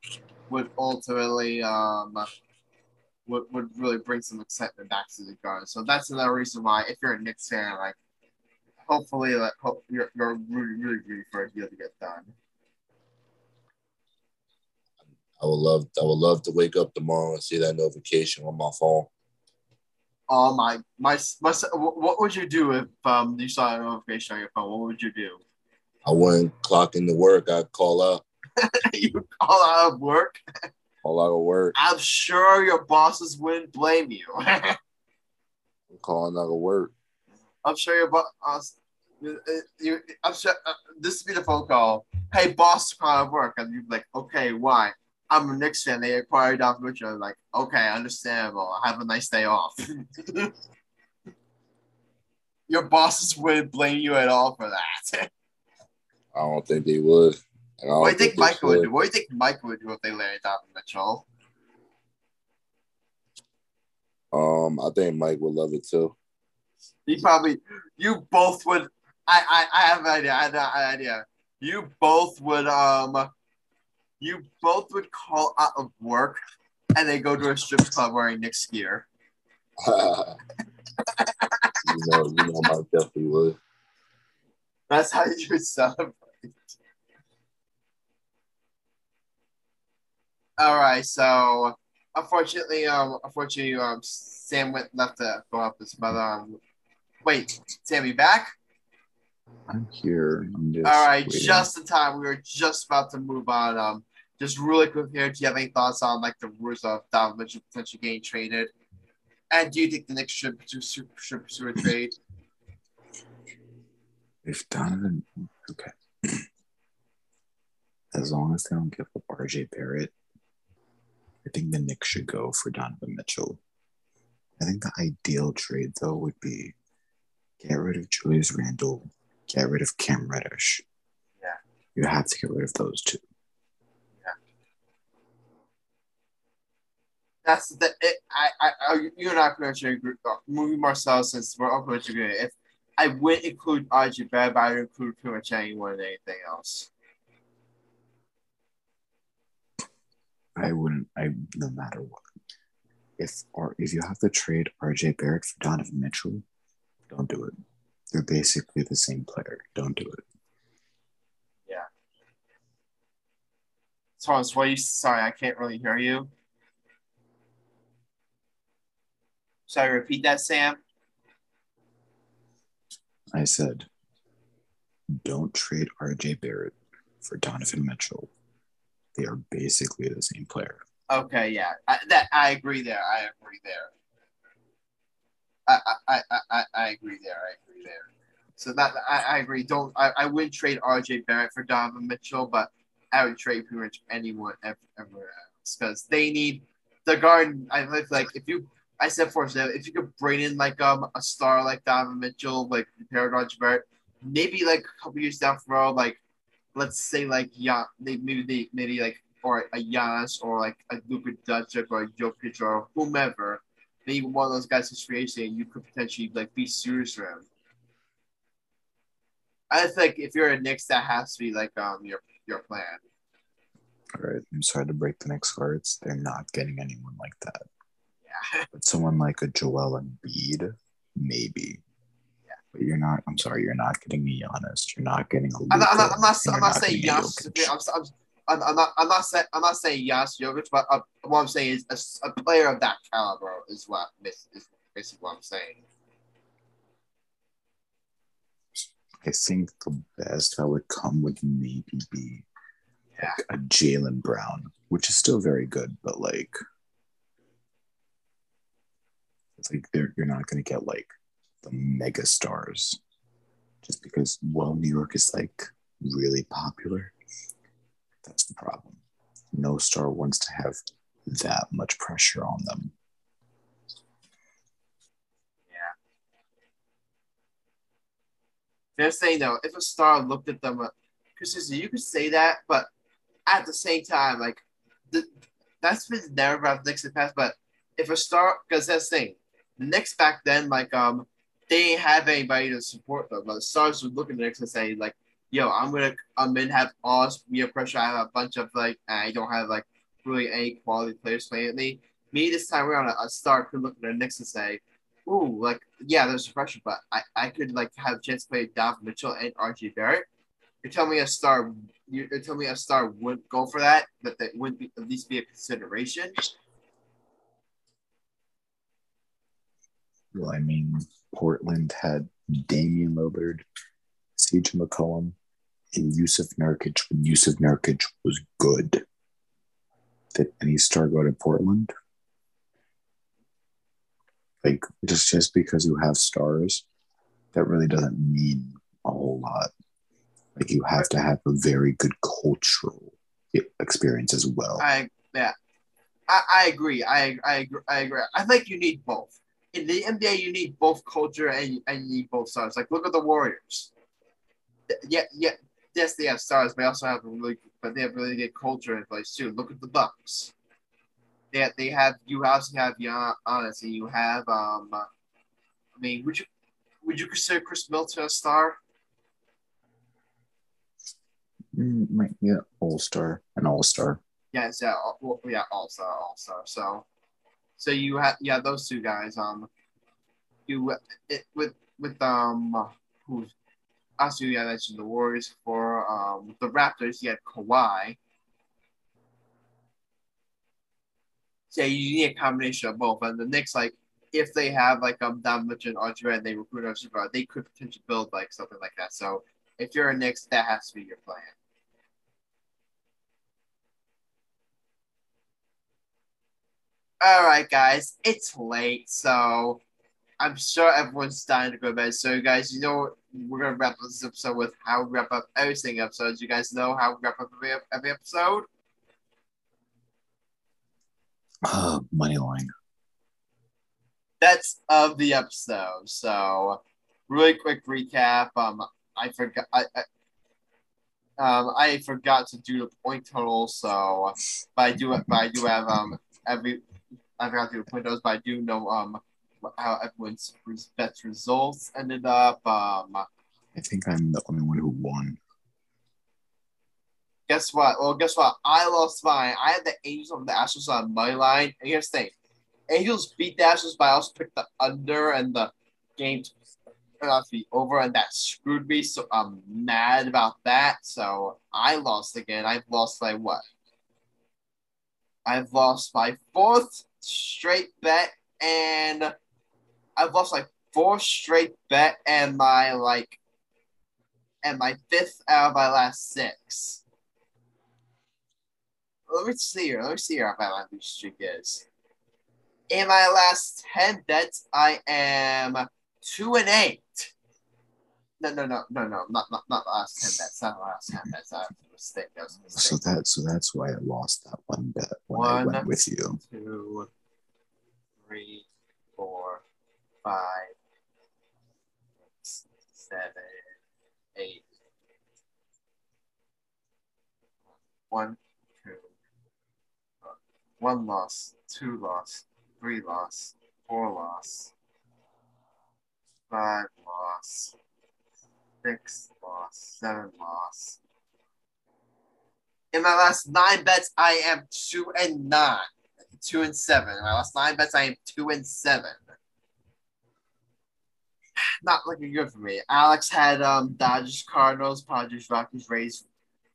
would ultimately um would, would really bring some excitement back to the Garden. So that's another reason why if you're a Knicks fan, like hopefully like hope you're, you're really really rooting for a deal to get done. I would love, I would love to wake up tomorrow and see that notification on my phone. Oh my, my, my, what would you do if um you saw a notification on your phone? What would you do? I wouldn't clock into work. I'd call out, you call out of work. call out of work, I'm sure your bosses wouldn't blame you. I'm calling out of work. I'm sure your boss. You, you, I'm sure uh, this would be the phone call. Hey, boss, call out of work, and you'd be like, okay, why? I'm a Knicks fan. They acquired Donovan Mitchell. I'm like, okay, understandable. Have a nice day off. your bosses wouldn't blame you at all for that. I don't think they would. And I What do you think Michael would do? What do you think Michael would do if they landed Donovan Mitchell? Um, I think Mike would love it too. He probably, you both would. I, I, I have an idea. I have an idea. You both would, um, you both would call out of work and they go to a strip club wearing Knicks gear. you know, you know, Mike definitely would. That's how you would celebrate. All right, so unfortunately, um, unfortunately, um, Sam went left to go up his mother. Um, wait, Sam, you back? I'm here. I'm just All right, waiting. just in time. We were just about to move on. Um, just really quick here. Do you have any thoughts on like the rules of Donovan Mitchell potentially getting traded? And do you think the Knicks should pursue, should pursue a trade? if Donovan, okay, as long as they don't give up RJ Barrett, I think the Knicks should go for Donovan Mitchell. I think the ideal trade though would be get rid of Julius Randle, get rid of Cam Reddish. Yeah. you have to get rid of those two. That's the it, I, I I you're not going to agree. uh, Movie Marcel since we're all going to agree. If I would include RJ Barrett, but I would include pretty much anyone and anything else. I wouldn't. I no matter what. If or if you have to trade RJ Barrett for Donovan Mitchell, don't do it. They're basically the same player. Don't do it. Yeah. Thomas, what you? Sorry, I can't really hear you. Sorry, repeat that, Sam. I said, don't trade RJ Barrett for Donovan Mitchell. They are basically the same player. Okay, yeah, I, that I agree there. I agree there. I I, I, I, agree there. I agree there. So that I, I agree. Don't I, I wouldn't trade RJ Barrett for Donovan Mitchell, but I would trade pretty much anyone ever, ever else because they need the garden. I feel like if you I said for example, if you could bring in like um a star like Donovan Mitchell, like RJ Barrett, maybe like a couple years down the road, like let's say like yeah, they maybe they maybe like or a Giannis or like a Luka Doncic or a Jokic or whomever, maybe one of those guys is free agent, you could potentially like be serious for him. I think if you're a Knicks, that has to be like um your your plan. All right. I'm sorry to break the Knicks hearts. They're not getting anyone like that. Yeah. But someone like a Joel Embiid, maybe. But you're not. I'm sorry. You're not getting me honest. You're not getting a. I'm not. I'm not. I'm not, I'm not saying a Giannis. I'm, I'm, I'm, I'm not. I'm not saying. I'm not saying Giannis Jokic, but uh, what I'm saying is a player of that caliber is what is, is basically what I'm saying. I think the best that would come would maybe be Yeah. like a Jaylen Brown, which is still very good, but like, it's like you're not going to get like the mega stars just because, well, New York is like really popular. That's the problem. No star wants to have that much pressure on them. Yeah. They're saying though, if a star looked at them, because you could say that, but at the same time, like the, that's been never about the Knicks in the past. But if a star, because that's the thing, the Knicks back then, like um, they didn't have anybody to support them. But the stars would look at the Knicks and say like, "Yo, I'm gonna, I'm gonna have all this media pressure. I have a bunch of like, I don't have like really any quality players playing me. Me this time around, a, a star could look at the Knicks and say." Ooh, like yeah, there's a pressure, but I, I could like have a chance to play Donovan Mitchell and RJ Barrett. You're telling me a star you're telling me a star wouldn't go for that, but that wouldn't be, at least be a consideration. Well, I mean, Portland had Damian Lillard, CJ McCollum, and Jusuf Nurkic when Jusuf Nurkic was good. Did any star go to Portland? Like just just because you have stars, that really doesn't mean a whole lot. Like you have to have a very good cultural experience as well. I yeah, I, I agree. I I agree. I agree. I think you need both. In the NBA, you need both culture and and you need both stars. Like look at the Warriors. Yeah, yeah. Yes, they have stars, but they also have a really, but they have really good culture in place too. Look at the Bucks. They have, they have you also have Giannis and you have um. I mean, would you would you consider Khris Middleton a star? Mm, yeah, all star, an all star. Yes, yeah, all- yeah, all star, all star. So, so you have yeah those two guys. Um, you it, with with um who also yeah I mentioned the Warriors for um the Raptors. You had Kawhi. So you need a combination of both. And the Knicks, like, if they have like um Donovich and Archer and they recruit a superstar, they could potentially build like something like that. So if you're a Knicks, that has to be your plan. All right, guys, it's late, so I'm sure everyone's dying to go to bed. So, guys, you know we're gonna wrap up this episode with how we wrap up every single episode. You guys know how we wrap up every, every episode. Uh, money line. That's of the episode. So, really quick recap. Um, I forgot. I, I um, I forgot to do the point total. So, but I do. But I do have um every. I forgot to do totals, but I do know um how everyone's best results ended up. Um, I think I'm the only one who won. guess what? Well, guess what? I lost mine. I had the Angels over the Astros on my line. And here's the thing: Angels beat the Astros, but I also picked the under and the game to be over, and that screwed me. So I'm mad about that. So I lost again. I've lost by what? I've lost my fourth straight bet, and I've lost like four straight bet, and my like, and my fifth out of my last six. Let me see here. Let me see here how my losing streak is. In my last ten bets, I am two and eight. No, no, no, no, no, not not not the last ten bets. Not the last ten bets. That was a mistake. That was a mistake. So that so that's why I lost that one bet when I went with you. two, three, four, five, six, seven, eight. One, two, uh, one loss, two loss, three loss, four loss, five loss, six loss, seven loss. In my last nine bets, I am two and nine two and seven. In my last nine bets, I am two and seven. Not looking good for me. Alex had um Dodgers, Cardinals, Padres, Rockies, Rays,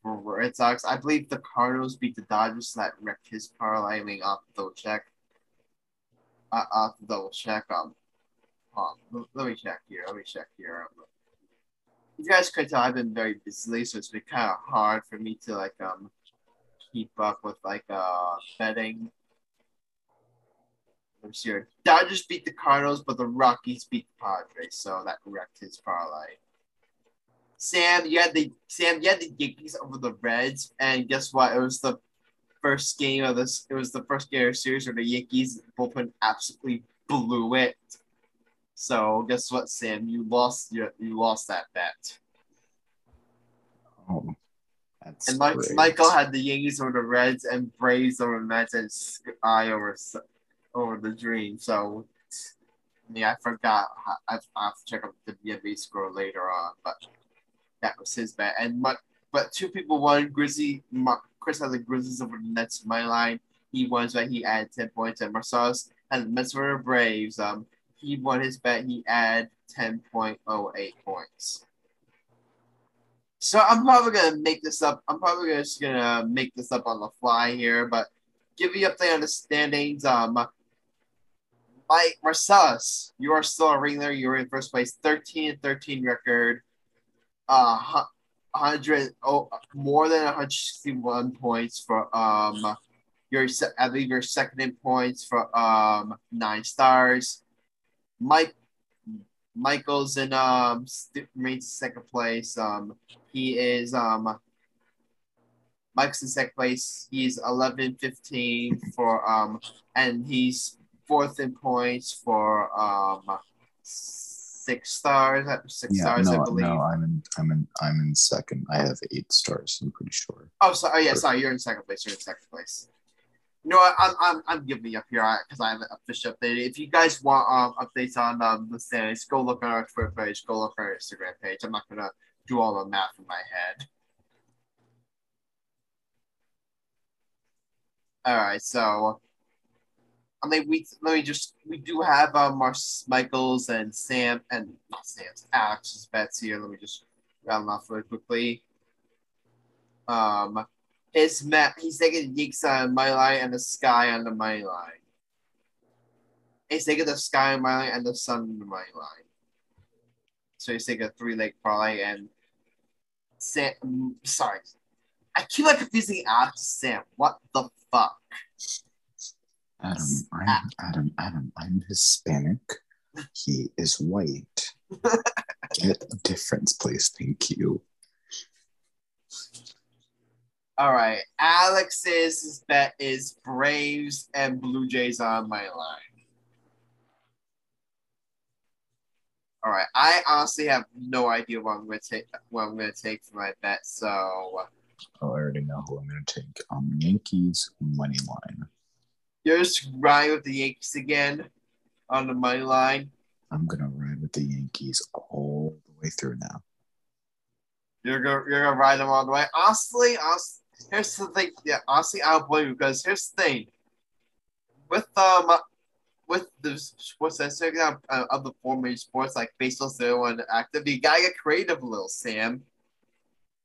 Red Sox. I believe the Cardinals beat the Dodgers, so that wrecked his parlay. I mean, off the double check. Uh, off the double check. Um, um, let me check here. Let me check here. Um, you guys could tell I've been very busy, so it's been kind of hard for me to like um keep up with like uh betting. I'm sure Dodgers beat the Cardinals, but the Rockies beat the Padres, so that wrecked his parlay. Sam, you had the Sam, you had the Yankees over the Reds, and guess what? It was the first game of this. It was the first game of the series where the Yankees bullpen absolutely blew it. So guess what, Sam? You lost your you lost that bet. Oh, that's And Mike. Michael had the Yankees over the Reds and Braves over the Mets and Sky over over the Dream. So, yeah, I forgot. I, I have to check out the NBA score later on, but that was his bet. And but, but two people won. Grizzly Chris had the Grizzlies over the Nets. My line, he won, but he added ten points. And Marcellus had the the Braves. Um, he won his bet. He added ten point oh eight points. So I'm probably gonna make this up. I'm probably just gonna make this up on the fly here, but give you update on the standings. Um, Mike Marcellus, you are still a ringleader. You're in first place, 13 and 13 record. Uh, hu- 100 oh, more than 161 points for um. Your I believe you're second in points for um nine stars. Mike Michael's in um remains second place. Um, he is um Mike's in second place. He's 11 15 for um and he's fourth in points for um six stars six yeah, stars I believe. no, I'm in, I'm in, I'm in second. I have eight stars. I'm pretty sure. Oh, sorry. Oh, yeah, sorry. You're in second place. You're in second place. You know? I'm I'm, I'm giving up here because I haven't officially updated. If you guys want um updates on um the standings, go look on our Twitter page. Go look on our Instagram page. I'm not gonna do all the math in my head. All right, so I mean, we let me just we do have um our Michaels and Sam and not Sam's Alex's bets here. Let me just round off really quickly. Um, his map. He's taking Yankees on money line and the Sky on the money line. He's taking the Sky on money line and the Sun on money line. So he's taking a three leg parlay and Sam. mm, Sorry, I keep like confusing Alex Sam. What the fuck? Adam, I'm Adam, Adam, I'm Hispanic. He is white. Get a difference, please. Thank you. All right, Alex's bet is Braves and Blue Jays on my line. All right, I honestly have no idea what I'm gonna take. What I'm gonna take for my bet. So Oh, I already know who I'm gonna take. Um, Yankees money line. You're just ride with the Yankees again on the money line. I'm gonna ride with the Yankees all the way through now. You're gonna you're gonna ride them all the way. Honestly, honestly, here's the thing. Yeah, honestly, I don't blame you because here's the thing. With um, with the sports sector of, uh, of the four major sports like baseball, zero and active, you gotta get creative a little, Sam.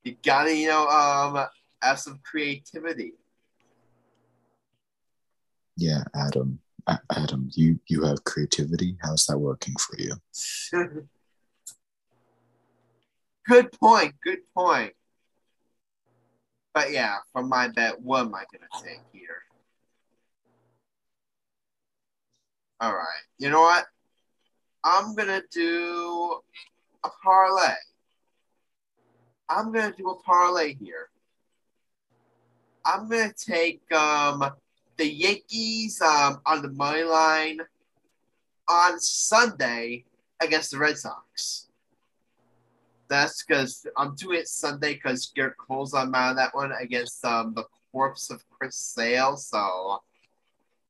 You gotta you know um have some creativity. Yeah, Adam. Adam, you you have creativity. How's that working for you? good point. Good point. But yeah, for my bet, what am I gonna take here? All right. You know what? I'm gonna do a parlay. I'm gonna do a parlay here. I'm gonna take um the Yankees um on the money line on Sunday against the Red Sox. That's because I'm doing it Sunday because Gerrit Cole's on out that one against um the corpse of Chris Sale. So,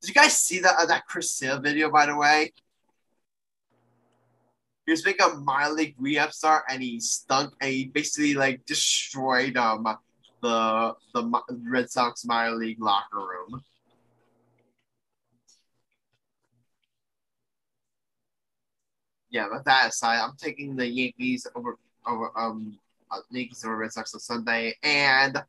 did you guys see that uh, that Chris Sale video by the way? He was making a minor league rehab start and he stunk and he basically like destroyed um the the Red Sox minor league locker room. Yeah, but that aside, I'm taking the Yankees over over um uh, Yankees over Red Sox on Sunday, and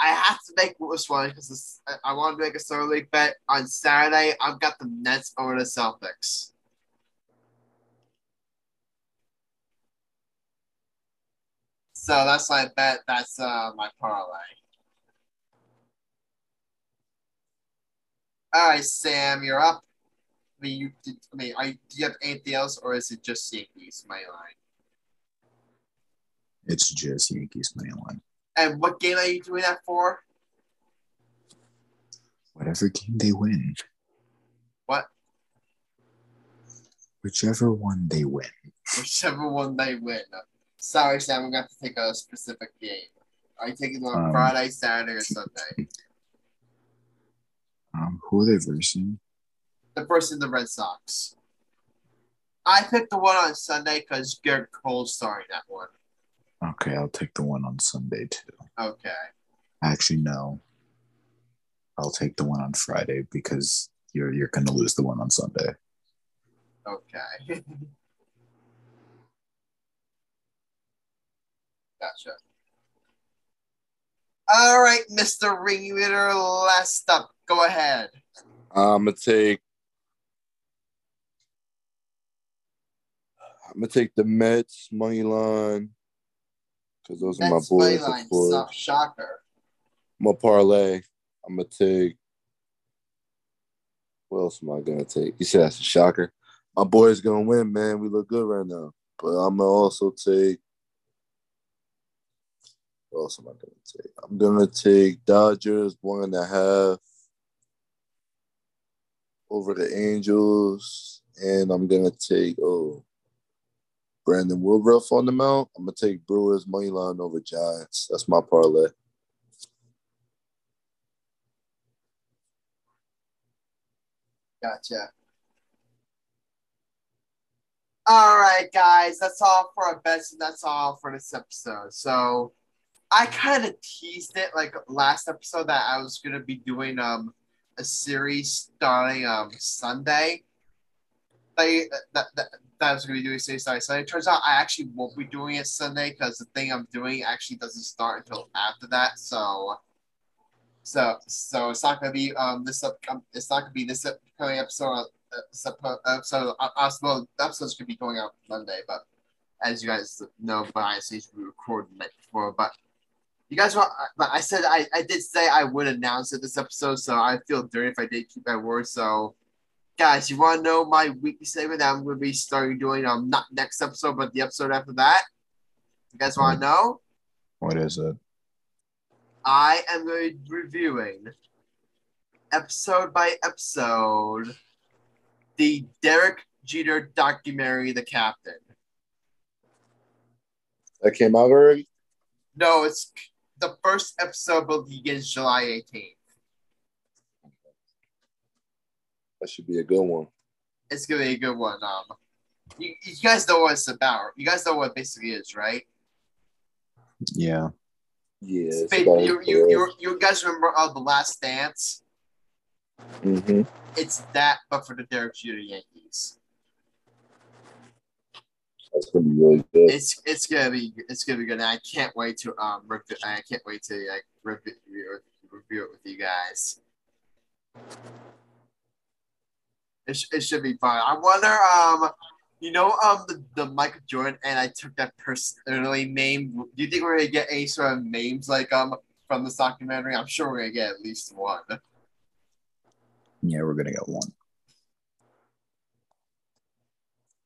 I have to make this one because I, I want to make a summer league bet on Saturday. I've got the Nets over the Celtics. So that's my bet. That's uh, my parlay. All right, Sam, you're up. I mean, you did. I mean, you, do you have anything else, or is it just Yankees money line? It's just Yankees money line. And what game are you doing that for? Whatever game they win, What? whichever one they win. Whichever one they win. Sorry, Sam, I'm going to have to take a specific game. Are you taking on Um, Friday, Saturday, or Sunday? Um, who are they versing? The first in the Red Sox. I picked the one on Sunday because Gerrit Cole's starting that one. Okay, I'll take the one on Sunday too. Okay. Actually, no. I'll take the one on Friday because you're you're gonna lose the one on Sunday. Okay. gotcha. All right, Mr. Ringleader, last up. Go ahead. I'm gonna take. I'm gonna take the Mets money line because those are my That's boys, line. of course. Shocker. My parlay. I'm gonna take. What else am I gonna take? You said that's a shocker. My boys gonna win, man. We look good right now. But I'm gonna also take. What else am I gonna take? I'm gonna take Dodgers one and a half over the Angels, and I'm gonna take oh Brandon Woodruff on the mount. I'm gonna take Brewers money line over Giants. That's my parlay. Gotcha. All right, guys, that's all for our bets, and that's all for this episode. So, I kind of teased it like last episode that I was gonna be doing um a series starting um Sunday. That, that, that was gonna be doing Star Sunday. Turns out I actually won't be doing it Sunday because the thing I'm doing actually doesn't start until after that. So, so so it's not gonna be um this up it's not gonna be this upcoming episode. Uh, episode uh, uh, well, the episode's gonna be going out Monday, but as you guys know, the scenes we recorded the night before. But you guys want? But I said I, I did say I would announce it this episode, so I feel dirty if I did keep my word. So guys, you want to know my weekly segment that I'm going to be starting doing? Um, not next episode, but the episode after that. You guys want to know? What is it? I am going to be reviewing episode by episode the Derek Jeter documentary, The Captain. That came out already. No, it's the first episode will begin July 18th. That should be a good one. It's gonna be a good one. Um, you, you guys know what it's about. You guys know what it basically is, right? Yeah. Yeah. It's Ba- about you, you, you, you guys remember uh, the Last Dance? Mm-hmm. It's that, but for the Derek Jeter Yankees. That's gonna be really good. It's it's gonna be it's gonna be good. And I can't wait to um review, I can't wait to like review, review it with you guys. It, sh- it should be fun. I wonder um you know um the, the Michael Jordan and I took that personally name. Do you think we're gonna get any sort of names like um from this documentary? I'm sure we're gonna get at least one. Yeah, we're gonna get one.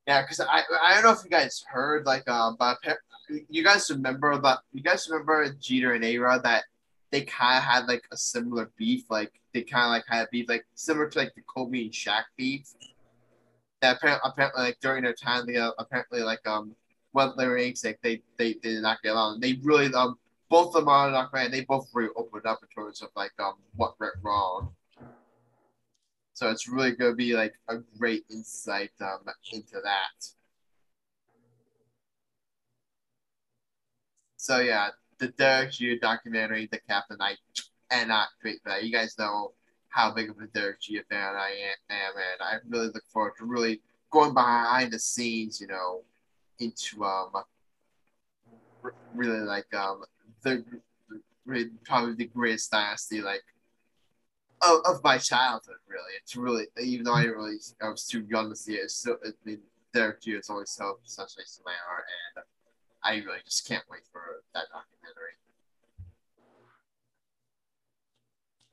Yeah, because I I don't know if you guys heard like um, but you guys remember that you guys remember Jeter and A Rod that they kind of had like a similar beef, like they kind of like had beef like similar to like the Kobe and Shaq beef. That apparently, apparently like during their time, they uh, apparently like um when they were like they, they they did not get along. They really um both of them are not right. They both really opened up in terms of like um what went wrong. So it's really to be like a great insight um, into that. So yeah, the Derek Jeter documentary, The Captain, I cannot wait for that. You guys know how big of a Derek Jeter fan I am, and I really look forward to really going behind the scenes, you know, into um really like um the probably the greatest dynasty like of, of my childhood, really. It's really, even though I really, I was too young to see it, it's still, I mean, Derek Jeter is always so such nice to my heart, and I really just can't wait for that documentary.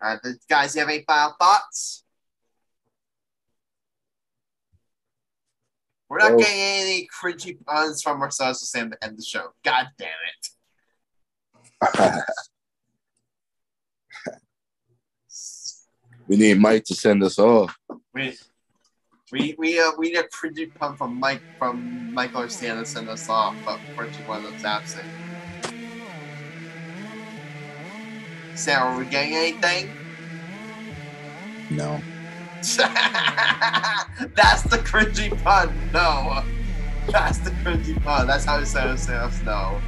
Uh, the, guys, you have any final thoughts? We're not Oh. getting any cringy puns from ourselves to say at the end of the show. God damn it. we need Mike to send us off. We we we uh, we need a cringy pun from Mike from Michael Garcia to send us off, but unfortunately one of them's absent. Sarah, are we getting anything? No. That's the cringy pun. No. That's the cringy pun. That's how we say ourselves no.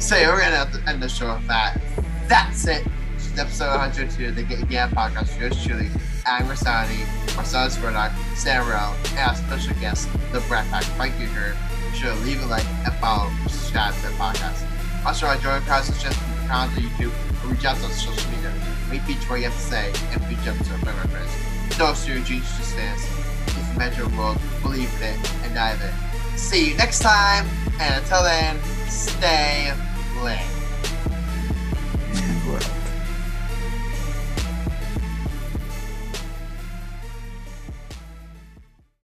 So yeah, we're gonna have to end the show with that. That's it. This is episode 102 of the Get Gam podcast. Yours truly, I'm Rasani, Spurlock, Sam Rell, and our special guest, the Bratt Pack. Thank you. Be sure to leave a like and follow, subscribe to the podcast. Also, enjoy the process just on YouTube, or reach out on social media. We feature what you have to say and reach out to our members. No stereogenes, just stands. It's measure world, believe in it, and dive in. See you next time, and until then, stay lit.